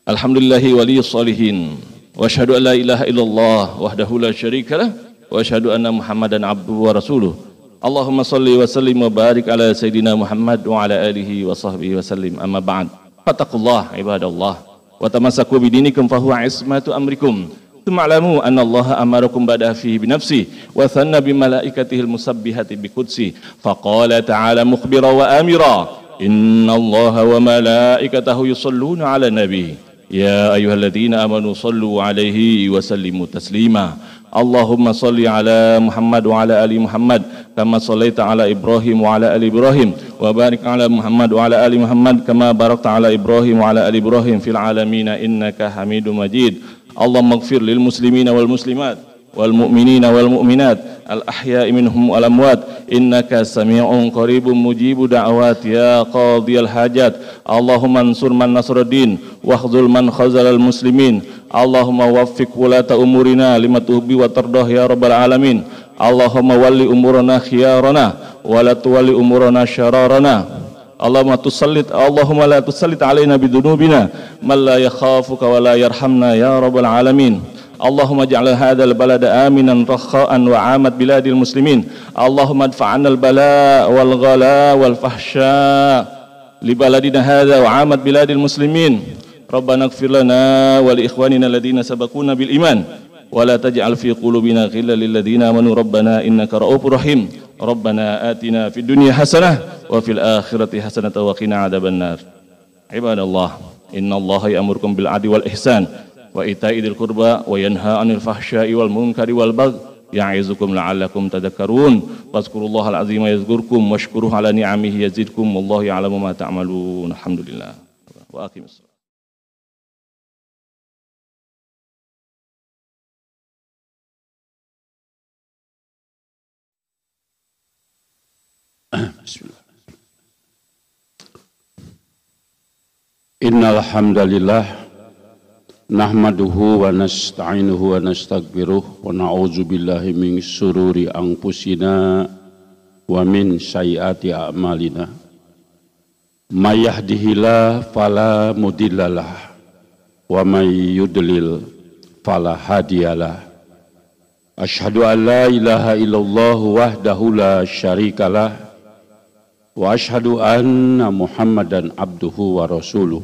Alhamdulillahi waliyus salihin. Wa asyhadu an la ilaha illallah wahdahu la syarika lah wa asyhadu anna Muhammadan abduhu wa rasuluh. Allahumma salli wa sallim wa barik ala sayyidina Muhammad wa ala alihi wa sahbihi wa sallim. Amma ba'd. Fattaqullah ibadallah. وتمسكوا بدينكم فهو عصمة أمركم. ثم اعلموا أن الله أمركم بدأ فيه بنفسه وثنى بملائكته المسبحة بقدسه. فقال تعالى مخبرا وآمرا إن الله وملائكته يصلون على النبي. يا أيها الذين آمنوا صلوا عليه وسلموا تسليما. اللهم صل على محمد وعلى آل محمد كما صليت على إبراهيم وعلى آل إبراهيم. وبارك على محمد وعلى آل محمد كما باركت على إبراهيم وعلى آل إبراهيم في العالمين إنك حميد مجيد اللهم اغفر للمسلمين والمسلمات والمؤمنين والمؤمنات الأحياء منهم والأموات إنك سميع قريب مجيب دعوات يا قاضي الحاجات اللهم انصر من نصر الدين واخذل من خذل المسلمين اللهم وفق ولاة أمورنا لما تهبي وترضاه يا رب العالمين اللهم ولي أمورنا خيارنا wa la tuwalli umurana syararana. Allahumma tusallit Allahumma la tusallit alaina bidunubina. Man la yakhafuka wa la yarhamna ya rabbal alamin. اللهم اجعل هذا البلد آمنا رخاء وعامة بلاد المسلمين اللهم ادفع عنا البلاء والغلاء والفحشاء لبلدنا هذا وعامة بلاد المسلمين ربنا اغفر لنا ولإخواننا الذين سبقونا بالإيمان ولا تجعل في قلوبنا غلا للذين آمنوا. ربنا إنك رؤوف رحيم. ربنا آتنا في الدنيا حسنة وفي الآخرة حسنة وقنا عذاب النار. عباد الله إن الله يأمركم بالعدل والإحسان وإيتاء ذي القربى وينهى عن الفحشاء والمنكر والبغي ya'izukum la'allakum tadhakkarun fazkurullahal azima yazkurkum washkuruhu ala ni'amihi yazidkum wallahu ya'lamu ma ta'malun alhamdulillah wa aqimus Bismillah. Innal hamdalillah nahmaduhu wa nasta'inuhu wa nastaghfiruh wa na'udzu billahi min sururi anfusina wa min sayyiati a'malina. May yahdihillahu fala mudhillalah wa may yudlil fala hadiyalah. Ashhadu an la ilaha illallah wahdahu la syarikalah wa ashhadu anna Muhammadan abduhu wa rasuluh.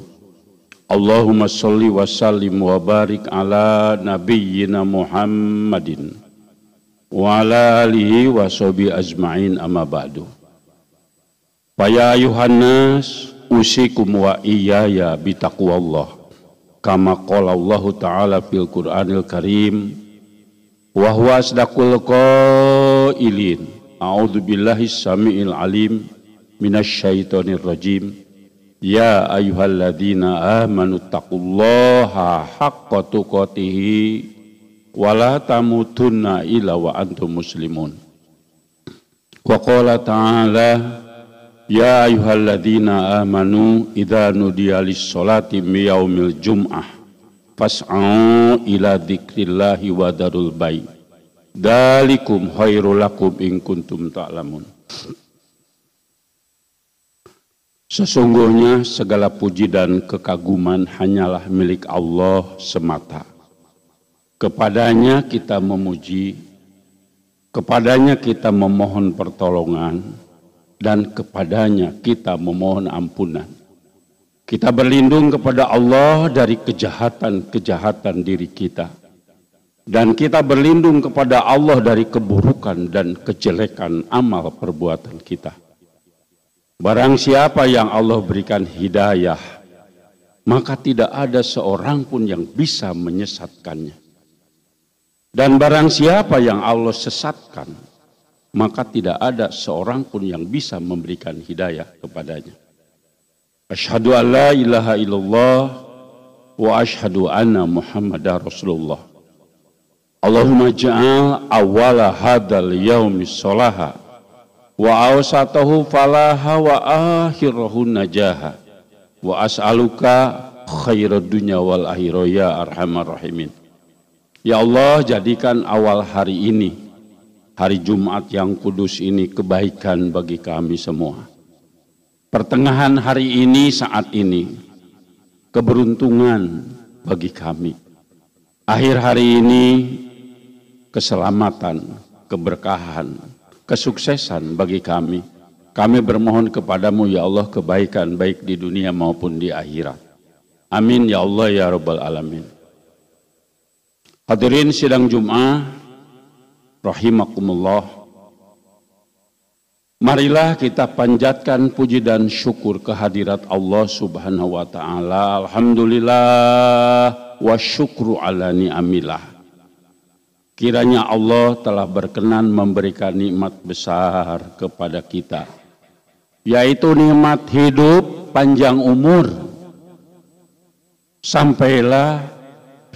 Allahumma salli wa sallim wa barik ala nabiyyina Muhammadin wa ala alihi wa sahbihi ajma'in amma ba'du. Faya ayuhannas usikum wa iyaya bitaqwallah kama qala Allah taala fil Qur'anil Karim wa huwa asdaqul qailin a'udzu billahi samiil alim minasy syaithanir rajim Ya ayyuhalladzina amanu taqullaha haqqa tuqatih wa la muslimun. Wa qala ta'ala Ya ayyuhalladzina amanu idza nudiya lis-salati yaumil jum'ah fas'au ila dzikrillahi lakum in kuntum ta'lamun. Ta Sesungguhnya segala puji dan kekaguman hanyalah milik Allah semata. Kepadanya kita memuji, kepadanya kita memohon pertolongan, dan kepadanya kita memohon ampunan. Kita berlindung kepada Allah dari kejahatan-kejahatan diri kita. Dan kita berlindung kepada Allah dari keburukan dan kejelekan amal perbuatan kita. Barang siapa yang Allah berikan hidayah, maka tidak ada seorang pun yang bisa menyesatkannya. Dan barang siapa yang Allah sesatkan, maka tidak ada seorang pun yang bisa memberikan hidayah kepadanya. Asyhadu an la ilaha illallah wa asyhadu anna Muhammadar Rasulullah. Allahumma ja'al awala hadal yaumi solaha wa awsatahu falaha wa akhirahu najaha. Wa as'aluka khairad dunya wal akhirah ya arhamar rahimin. Ya Allah jadikan awal hari ini hari Jumat yang kudus ini kebaikan bagi kami semua. Pertengahan hari ini saat ini keberuntungan bagi kami. Akhir hari ini keselamatan keberkahan kesuksesan bagi kami. Kami bermohon kepadamu ya Allah kebaikan baik di dunia maupun di akhirat. Amin ya Allah ya Rabbal Alamin. Hadirin sidang Jum'ah, rahimakumullah. Marilah kita panjatkan puji dan syukur kehadirat Allah subhanahu wa ta'ala. Alhamdulillah wa syukru ala ni'amillah. Kiranya Allah telah berkenan memberikan nikmat besar kepada kita, yaitu nikmat hidup panjang umur. Sampailah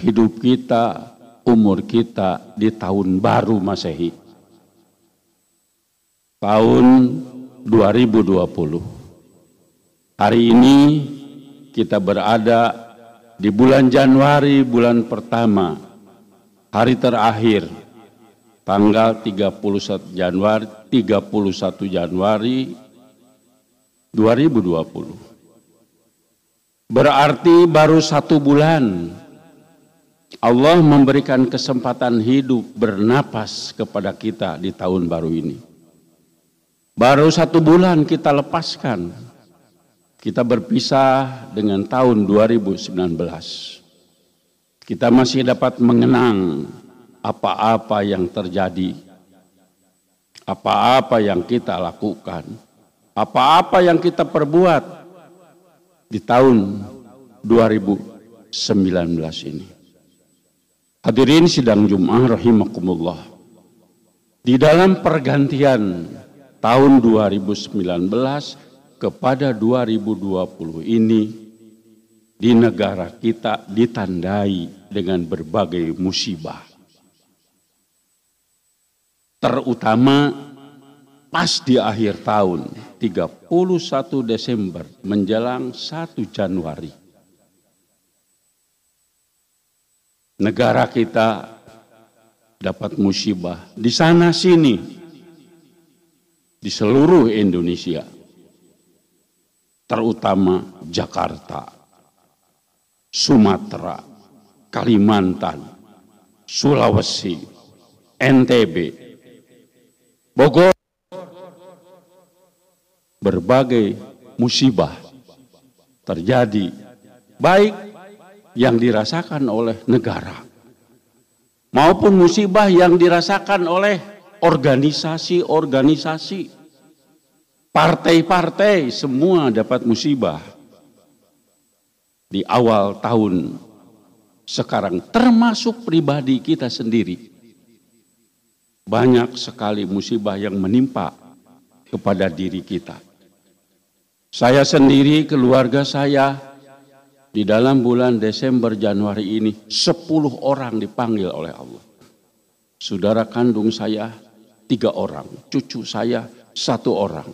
hidup kita, umur kita di tahun baru Masehi. Tahun 2020. Hari ini kita berada di bulan Januari, bulan pertama hari terakhir tanggal 31 Januari 31 Januari 2020. Berarti baru satu bulan Allah memberikan kesempatan hidup bernapas kepada kita di tahun baru ini. Baru satu bulan kita lepaskan. Kita berpisah dengan tahun 2019 kita masih dapat mengenang apa-apa yang terjadi, apa-apa yang kita lakukan, apa-apa yang kita perbuat di tahun 2019 ini. Hadirin sidang Jum'ah rahimakumullah. Di dalam pergantian tahun 2019 kepada 2020 ini di negara kita ditandai dengan berbagai musibah. Terutama pas di akhir tahun 31 Desember menjelang 1 Januari. Negara kita dapat musibah di sana sini di seluruh Indonesia terutama Jakarta Sumatera Kalimantan Sulawesi NTB Bogor. Berbagai musibah terjadi baik yang dirasakan oleh negara maupun musibah yang dirasakan oleh organisasi-organisasi, partai-partai, semua dapat musibah di awal tahun sekarang, termasuk pribadi kita sendiri. Banyak sekali musibah yang menimpa kepada diri kita. Saya sendiri, keluarga saya, di dalam bulan Desember Januari ini 10 orang dipanggil oleh Allah. Saudara kandung saya tiga orang, cucu saya satu orang.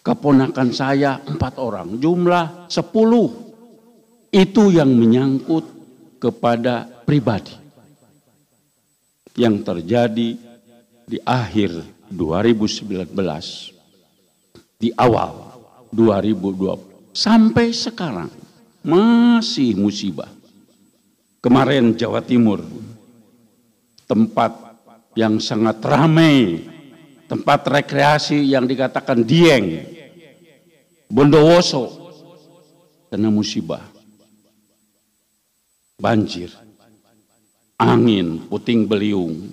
Keponakan saya empat orang, jumlah sepuluh. Itu yang menyangkut kepada pribadi. Yang terjadi di akhir 2019, di awal 2020, sampai sekarang masih musibah. Kemarin Jawa Timur, tempat yang sangat ramai, tempat rekreasi yang dikatakan Dieng, Bondowoso, kena musibah. Banjir, angin, puting beliung,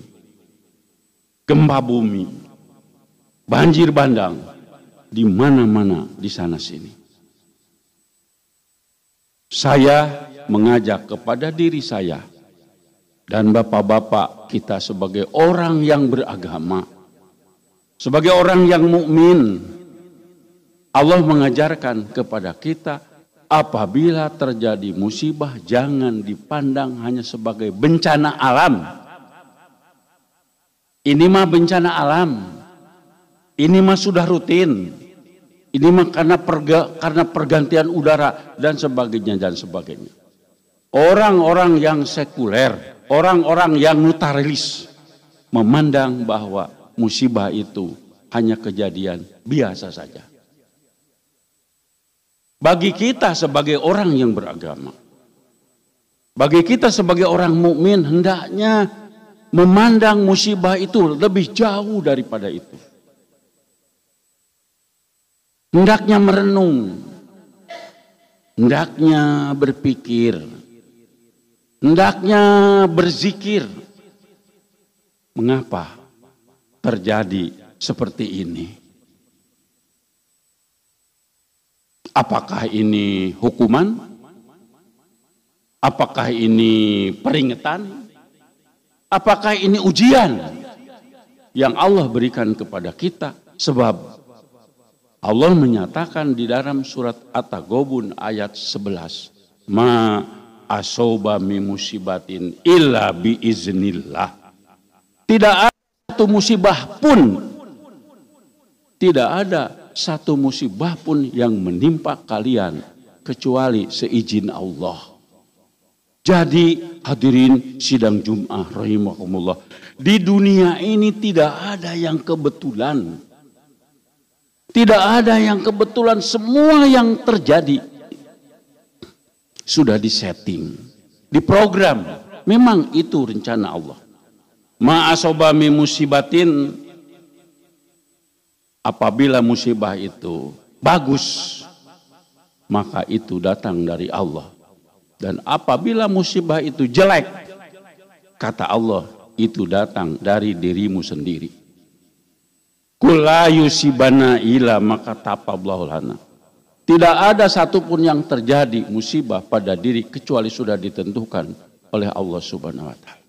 gempa bumi, banjir bandang, di mana-mana di sana sini. Saya mengajak kepada diri saya dan bapak-bapak kita sebagai orang yang beragama, sebagai orang yang mukmin, Allah mengajarkan kepada kita apabila terjadi musibah jangan dipandang hanya sebagai bencana alam. Ini mah bencana alam. Ini mah sudah rutin. Ini mah karena, perga, karena pergantian udara dan sebagainya dan sebagainya. Orang-orang yang sekuler, orang-orang yang nutarelis memandang bahwa musibah itu hanya kejadian biasa saja. Bagi kita sebagai orang yang beragama, bagi kita sebagai orang mukmin hendaknya memandang musibah itu lebih jauh daripada itu. Hendaknya merenung. Hendaknya berpikir. Hendaknya berzikir. Mengapa terjadi seperti ini? Apakah ini hukuman? Apakah ini peringatan? Apakah ini ujian yang Allah berikan kepada kita? Sebab Allah menyatakan di dalam surat At-Taghabun ayat 11, "Ma asoba musibatin illa bi iznillah." Tidak ada satu musibah pun tidak ada satu musibah pun yang menimpa kalian kecuali seizin Allah. Jadi hadirin sidang Jum'ah rahimahumullah. Di dunia ini tidak ada yang kebetulan. Tidak ada yang kebetulan semua yang terjadi sudah disetting, diprogram. Memang itu rencana Allah. Ma'asobami musibatin apabila musibah itu bagus maka itu datang dari Allah. Dan apabila musibah itu jelek kata Allah itu datang dari dirimu sendiri. Kulayu sibana ila maka. Tidak ada satupun yang terjadi musibah pada diri kecuali sudah ditentukan oleh Allah Subhanahu wa taala.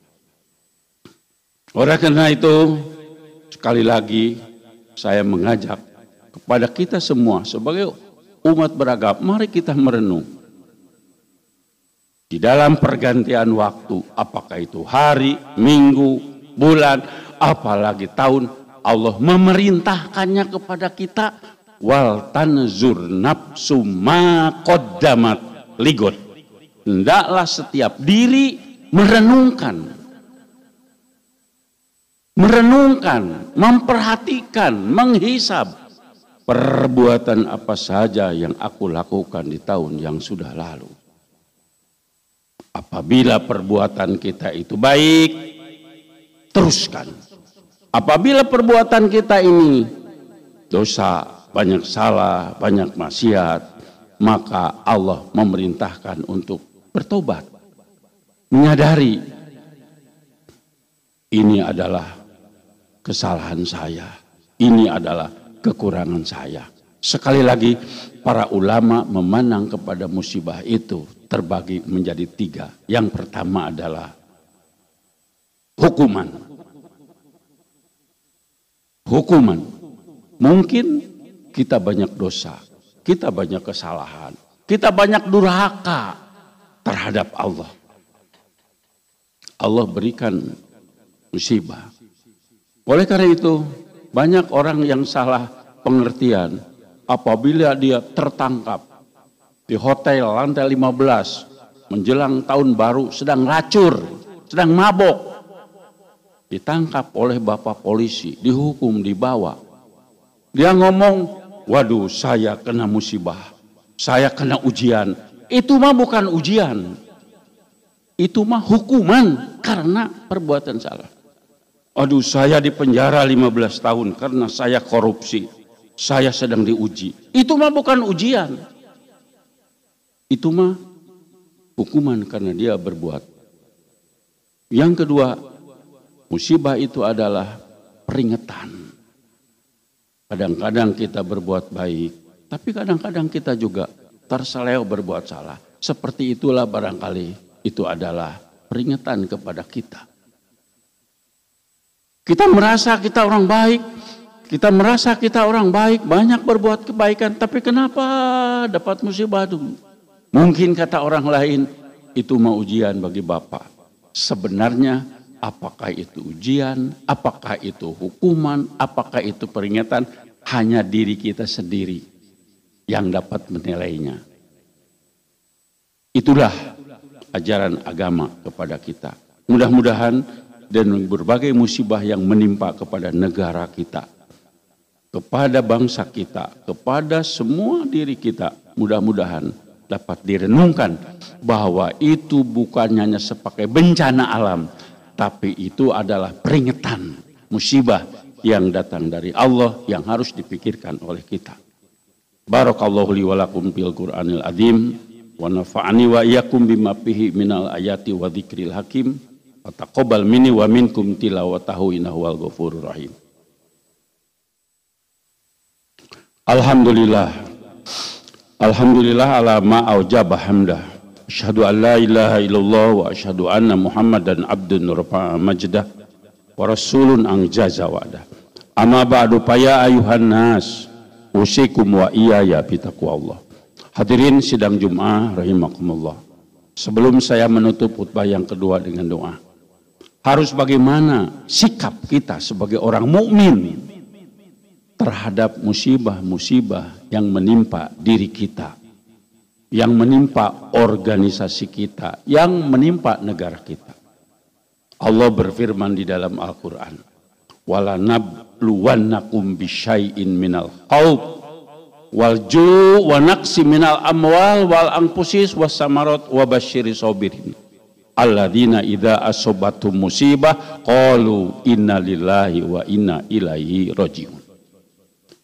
Oleh karena itu, sekali lagi saya mengajak kepada kita semua sebagai umat beragam, mari kita merenung. Di dalam pergantian waktu, apakah itu hari, minggu, bulan, apalagi tahun, Allah memerintahkannya kepada kita wal tanzur nafsu ma qaddamat ligot. Hendaklah setiap diri merenungkan merenungkan, memperhatikan, menghisap perbuatan apa saja yang aku lakukan di tahun yang sudah lalu. Apabila perbuatan kita itu baik, teruskan. Apabila perbuatan kita ini dosa, banyak salah, banyak maksiat, maka Allah memerintahkan untuk bertobat. Menyadari ini adalah kesalahan saya. Ini adalah kekurangan saya. Sekali lagi, para ulama memandang kepada musibah itu terbagi menjadi tiga. Yang pertama adalah hukuman. Hukuman. Mungkin kita banyak dosa, kita banyak kesalahan, kita banyak durhaka terhadap Allah. Allah berikan musibah. Oleh karena itu, banyak orang yang salah pengertian apabila dia tertangkap di hotel lantai 15 menjelang tahun baru sedang racur, sedang mabok. Ditangkap oleh bapak polisi, dihukum, dibawa. Dia ngomong, waduh saya kena musibah, saya kena ujian. Itu mah bukan ujian, itu mah hukuman karena perbuatan salah. Aduh saya di penjara 15 tahun karena saya korupsi. Saya sedang diuji. Itu mah bukan ujian. Itu mah hukuman karena dia berbuat. Yang kedua, musibah itu adalah peringatan. Kadang-kadang kita berbuat baik, tapi kadang-kadang kita juga terseleo berbuat salah. Seperti itulah barangkali itu adalah peringatan kepada kita. Kita merasa kita orang baik, kita merasa kita orang baik, banyak berbuat kebaikan, tapi kenapa dapat musibah itu? Mungkin kata orang lain, itu mau ujian bagi Bapak. Sebenarnya apakah itu ujian, apakah itu hukuman, apakah itu peringatan, hanya diri kita sendiri yang dapat menilainya. Itulah ajaran agama kepada kita. Mudah-mudahan dan berbagai musibah yang menimpa kepada negara kita, kepada bangsa kita, kepada semua diri kita. Mudah-mudahan dapat direnungkan bahwa itu bukan hanya sebagai bencana alam, tapi itu adalah peringatan musibah yang datang dari Allah yang harus dipikirkan oleh kita. Barakallahu li walakum bil Qur'anil azim wa nafa'ani wa iyyakum bima fihi minal ayati wa dzikril hakim. Taqabbal minni wa minkum tilawatahu innahu wal ghafurur rahim. Alhamdulillah. Alhamdulillah ala ma aujaba hamdah. Asyhadu an la ilaha illallah wa asyhadu anna Muhammadan abdun rafa'a majdah wa rasulun ang jaza wa'dah. Amma ba'du paya ayuhan nas usikum wa iyaya bitaqwa Allah. Hadirin sidang Jum'ah rahimakumullah. Sebelum saya menutup khutbah yang kedua dengan doa harus bagaimana sikap kita sebagai orang mukmin terhadap musibah-musibah yang menimpa diri kita, yang menimpa organisasi kita, yang menimpa negara kita. Allah berfirman di dalam Al-Qur'an, "Wala nabluwannakum bisyai'in minal khawf wal ju' wa naqsi minal amwal wal anfusis was samarat wa basyiri sabirin." Alladzina idza asobatu musibah qalu inna lillahi wa inna ilaihi rajiun.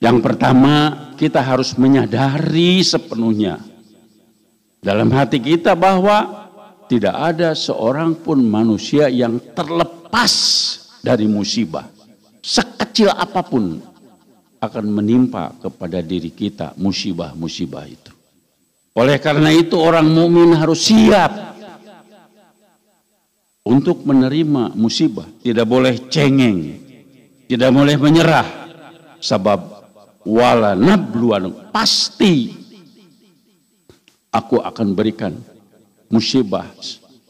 Yang pertama, kita harus menyadari sepenuhnya dalam hati kita bahwa tidak ada seorang pun manusia yang terlepas dari musibah. Sekecil apa pun akan menimpa kepada diri kita musibah-musibah itu. Oleh karena itu orang mukmin harus siap untuk menerima musibah. Tidak boleh cengeng. Tidak boleh menyerah. Sebab wala nabluan pasti aku akan berikan musibah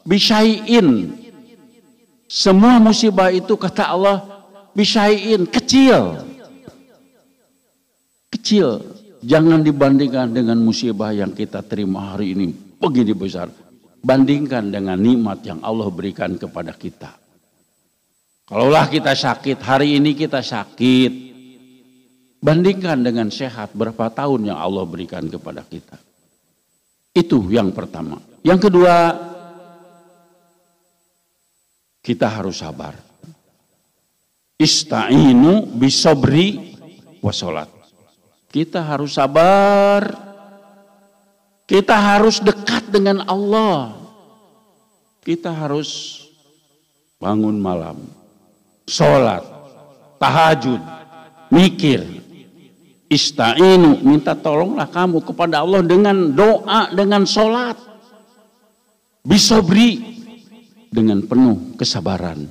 bisyai'in semua musibah itu kata Allah bisyai'in kecil kecil jangan dibandingkan dengan musibah yang kita terima hari ini begini besar bandingkan dengan nikmat yang Allah berikan kepada kita kalaulah kita sakit hari ini kita sakit bandingkan dengan sehat berapa tahun yang Allah berikan kepada kita itu yang pertama yang kedua kita harus sabar. Ista'inu bisobri wasolat. Kita harus sabar. Kita harus dekat dengan Allah. Kita harus bangun malam. Sholat. Tahajud. Mikir. Ista'inu. Minta tolonglah kamu kepada Allah dengan doa, dengan sholat. Bisobri dengan penuh kesabaran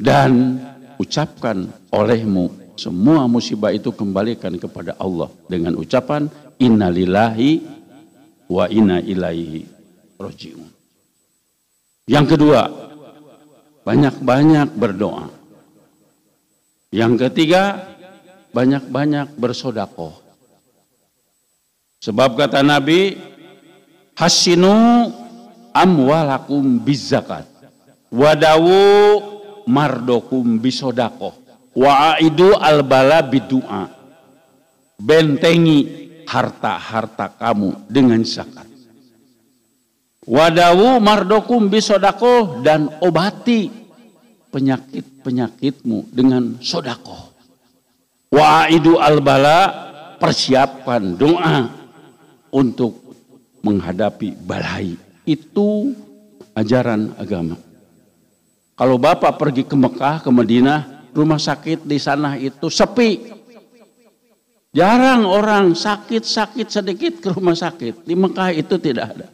dan ucapkan olehmu semua musibah itu kembalikan kepada Allah dengan ucapan innalillahi wa inna ilaihi rojiun. Yang kedua, banyak-banyak berdoa. Yang ketiga, banyak-banyak bersodakoh. Sebab kata Nabi, hasinu amwalakum bizakat wadawu mardokum bisodako wa'aidu albala bidua bentengi harta-harta kamu dengan zakat wadawu mardokum bisodako dan obati penyakit-penyakitmu dengan sodako wa'aidu albala persiapkan doa untuk menghadapi balai itu ajaran agama. Kalau Bapak pergi ke Mekah, ke Madinah, rumah sakit di sana itu sepi. Jarang orang sakit-sakit sedikit ke rumah sakit. Di Mekah itu tidak ada.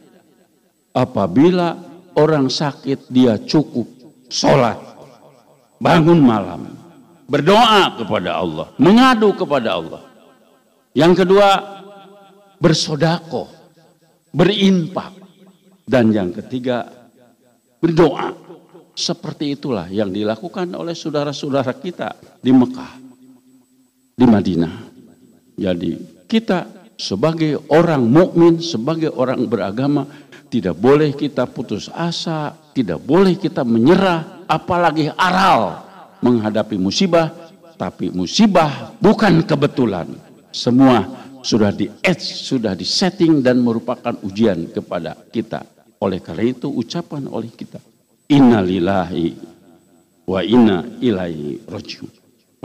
Apabila orang sakit dia cukup sholat, bangun malam, berdoa kepada Allah, mengadu kepada Allah. Yang kedua, bersodako, berinfak. Dan yang ketiga, berdoa. Seperti itulah yang dilakukan oleh saudara-saudara kita di Mekah, di Madinah. Jadi kita sebagai orang mukmin, sebagai orang beragama, tidak boleh kita putus asa, tidak boleh kita menyerah, apalagi aral menghadapi musibah. Tapi musibah bukan kebetulan. Semua sudah di sudah di setting dan merupakan ujian kepada kita oleh karena itu ucapan oleh kita innalillahi wa inna ilaihi rajiun.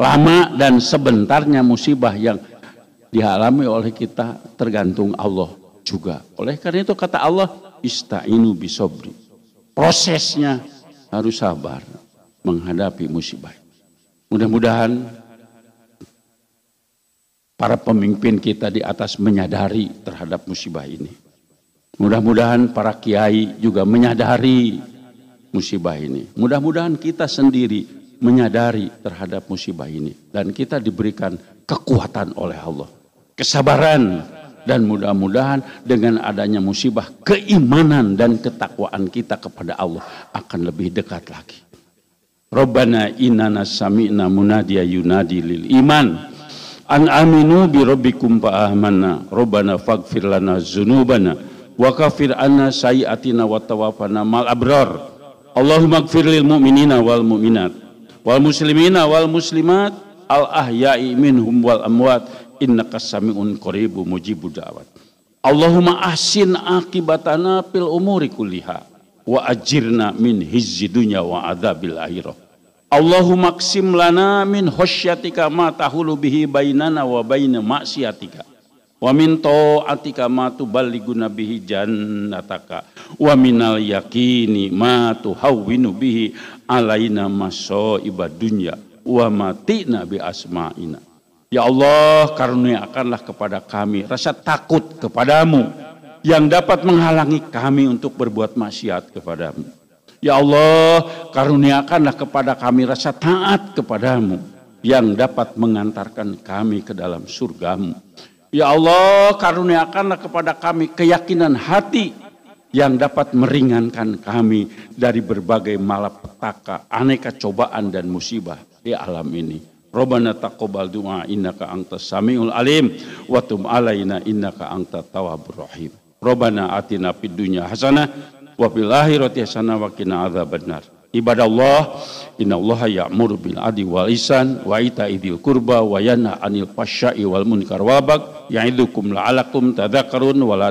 Lama dan sebentarnya musibah yang dialami oleh kita tergantung Allah juga. Oleh karena itu kata Allah istainu bisobri. Prosesnya harus sabar menghadapi musibah. Mudah-mudahan para pemimpin kita di atas menyadari terhadap musibah ini. Mudah-mudahan para kiai juga menyadari musibah ini. Mudah-mudahan kita sendiri menyadari terhadap musibah ini. Dan kita diberikan kekuatan oleh Allah. Kesabaran dan mudah-mudahan dengan adanya musibah keimanan dan ketakwaan kita kepada Allah akan lebih dekat lagi. Rabbana inna sami'na munadiya yunadi lil iman. An aminu bi rabbikum fa amanna. Rabbana faghfir lana dzunubana wa kafir anna sayiatina wa tawafana mal abrar. Allahumma gfir lil mu'minina wal mu'minat wal muslimina wal muslimat al ahya'i minhum wal amwat innaka sami'un qaribu mujibu da'wat. Allahumma ahsin akibatana fil umuri kulliha wa ajirna min hizzi dunya wa adzabil akhirah. Allahumma qsim lana min khosyatika ma tahulu bihi bainana wa baina maksiatika wa min ta'atika ma tuballighuna bihi jannataka. Wa minal yakini ma tuhawwinu bihi alaina masaiba dunya wa matina bi asma'ina Ya Allah karuniakanlah kepada kami rasa takut kepadamu yang dapat menghalangi kami untuk berbuat maksiat kepadamu Ya Allah, karuniakanlah kepada kami rasa taat kepadamu yang dapat mengantarkan kami ke dalam surgamu. Ya Allah, karuniakanlah kepada kami keyakinan hati yang dapat meringankan kami dari berbagai malapetaka, aneka cobaan dan musibah di alam ini. Rabbana taqabbal du'a innaka antas samiul alim wa tub alaina innaka antat tawwabur rahim. Rabbana atina fid dunya hasanah wa fil akhirati hasanah wa qina adzabannar. Ibadallah, innallaha ya'muru bil adli wal ihsan wa ita'i dzil qurba wa yanha 'anil fahsya'i wal munkar wa bagh ya'idukum la'alakum tadhakkarun wa la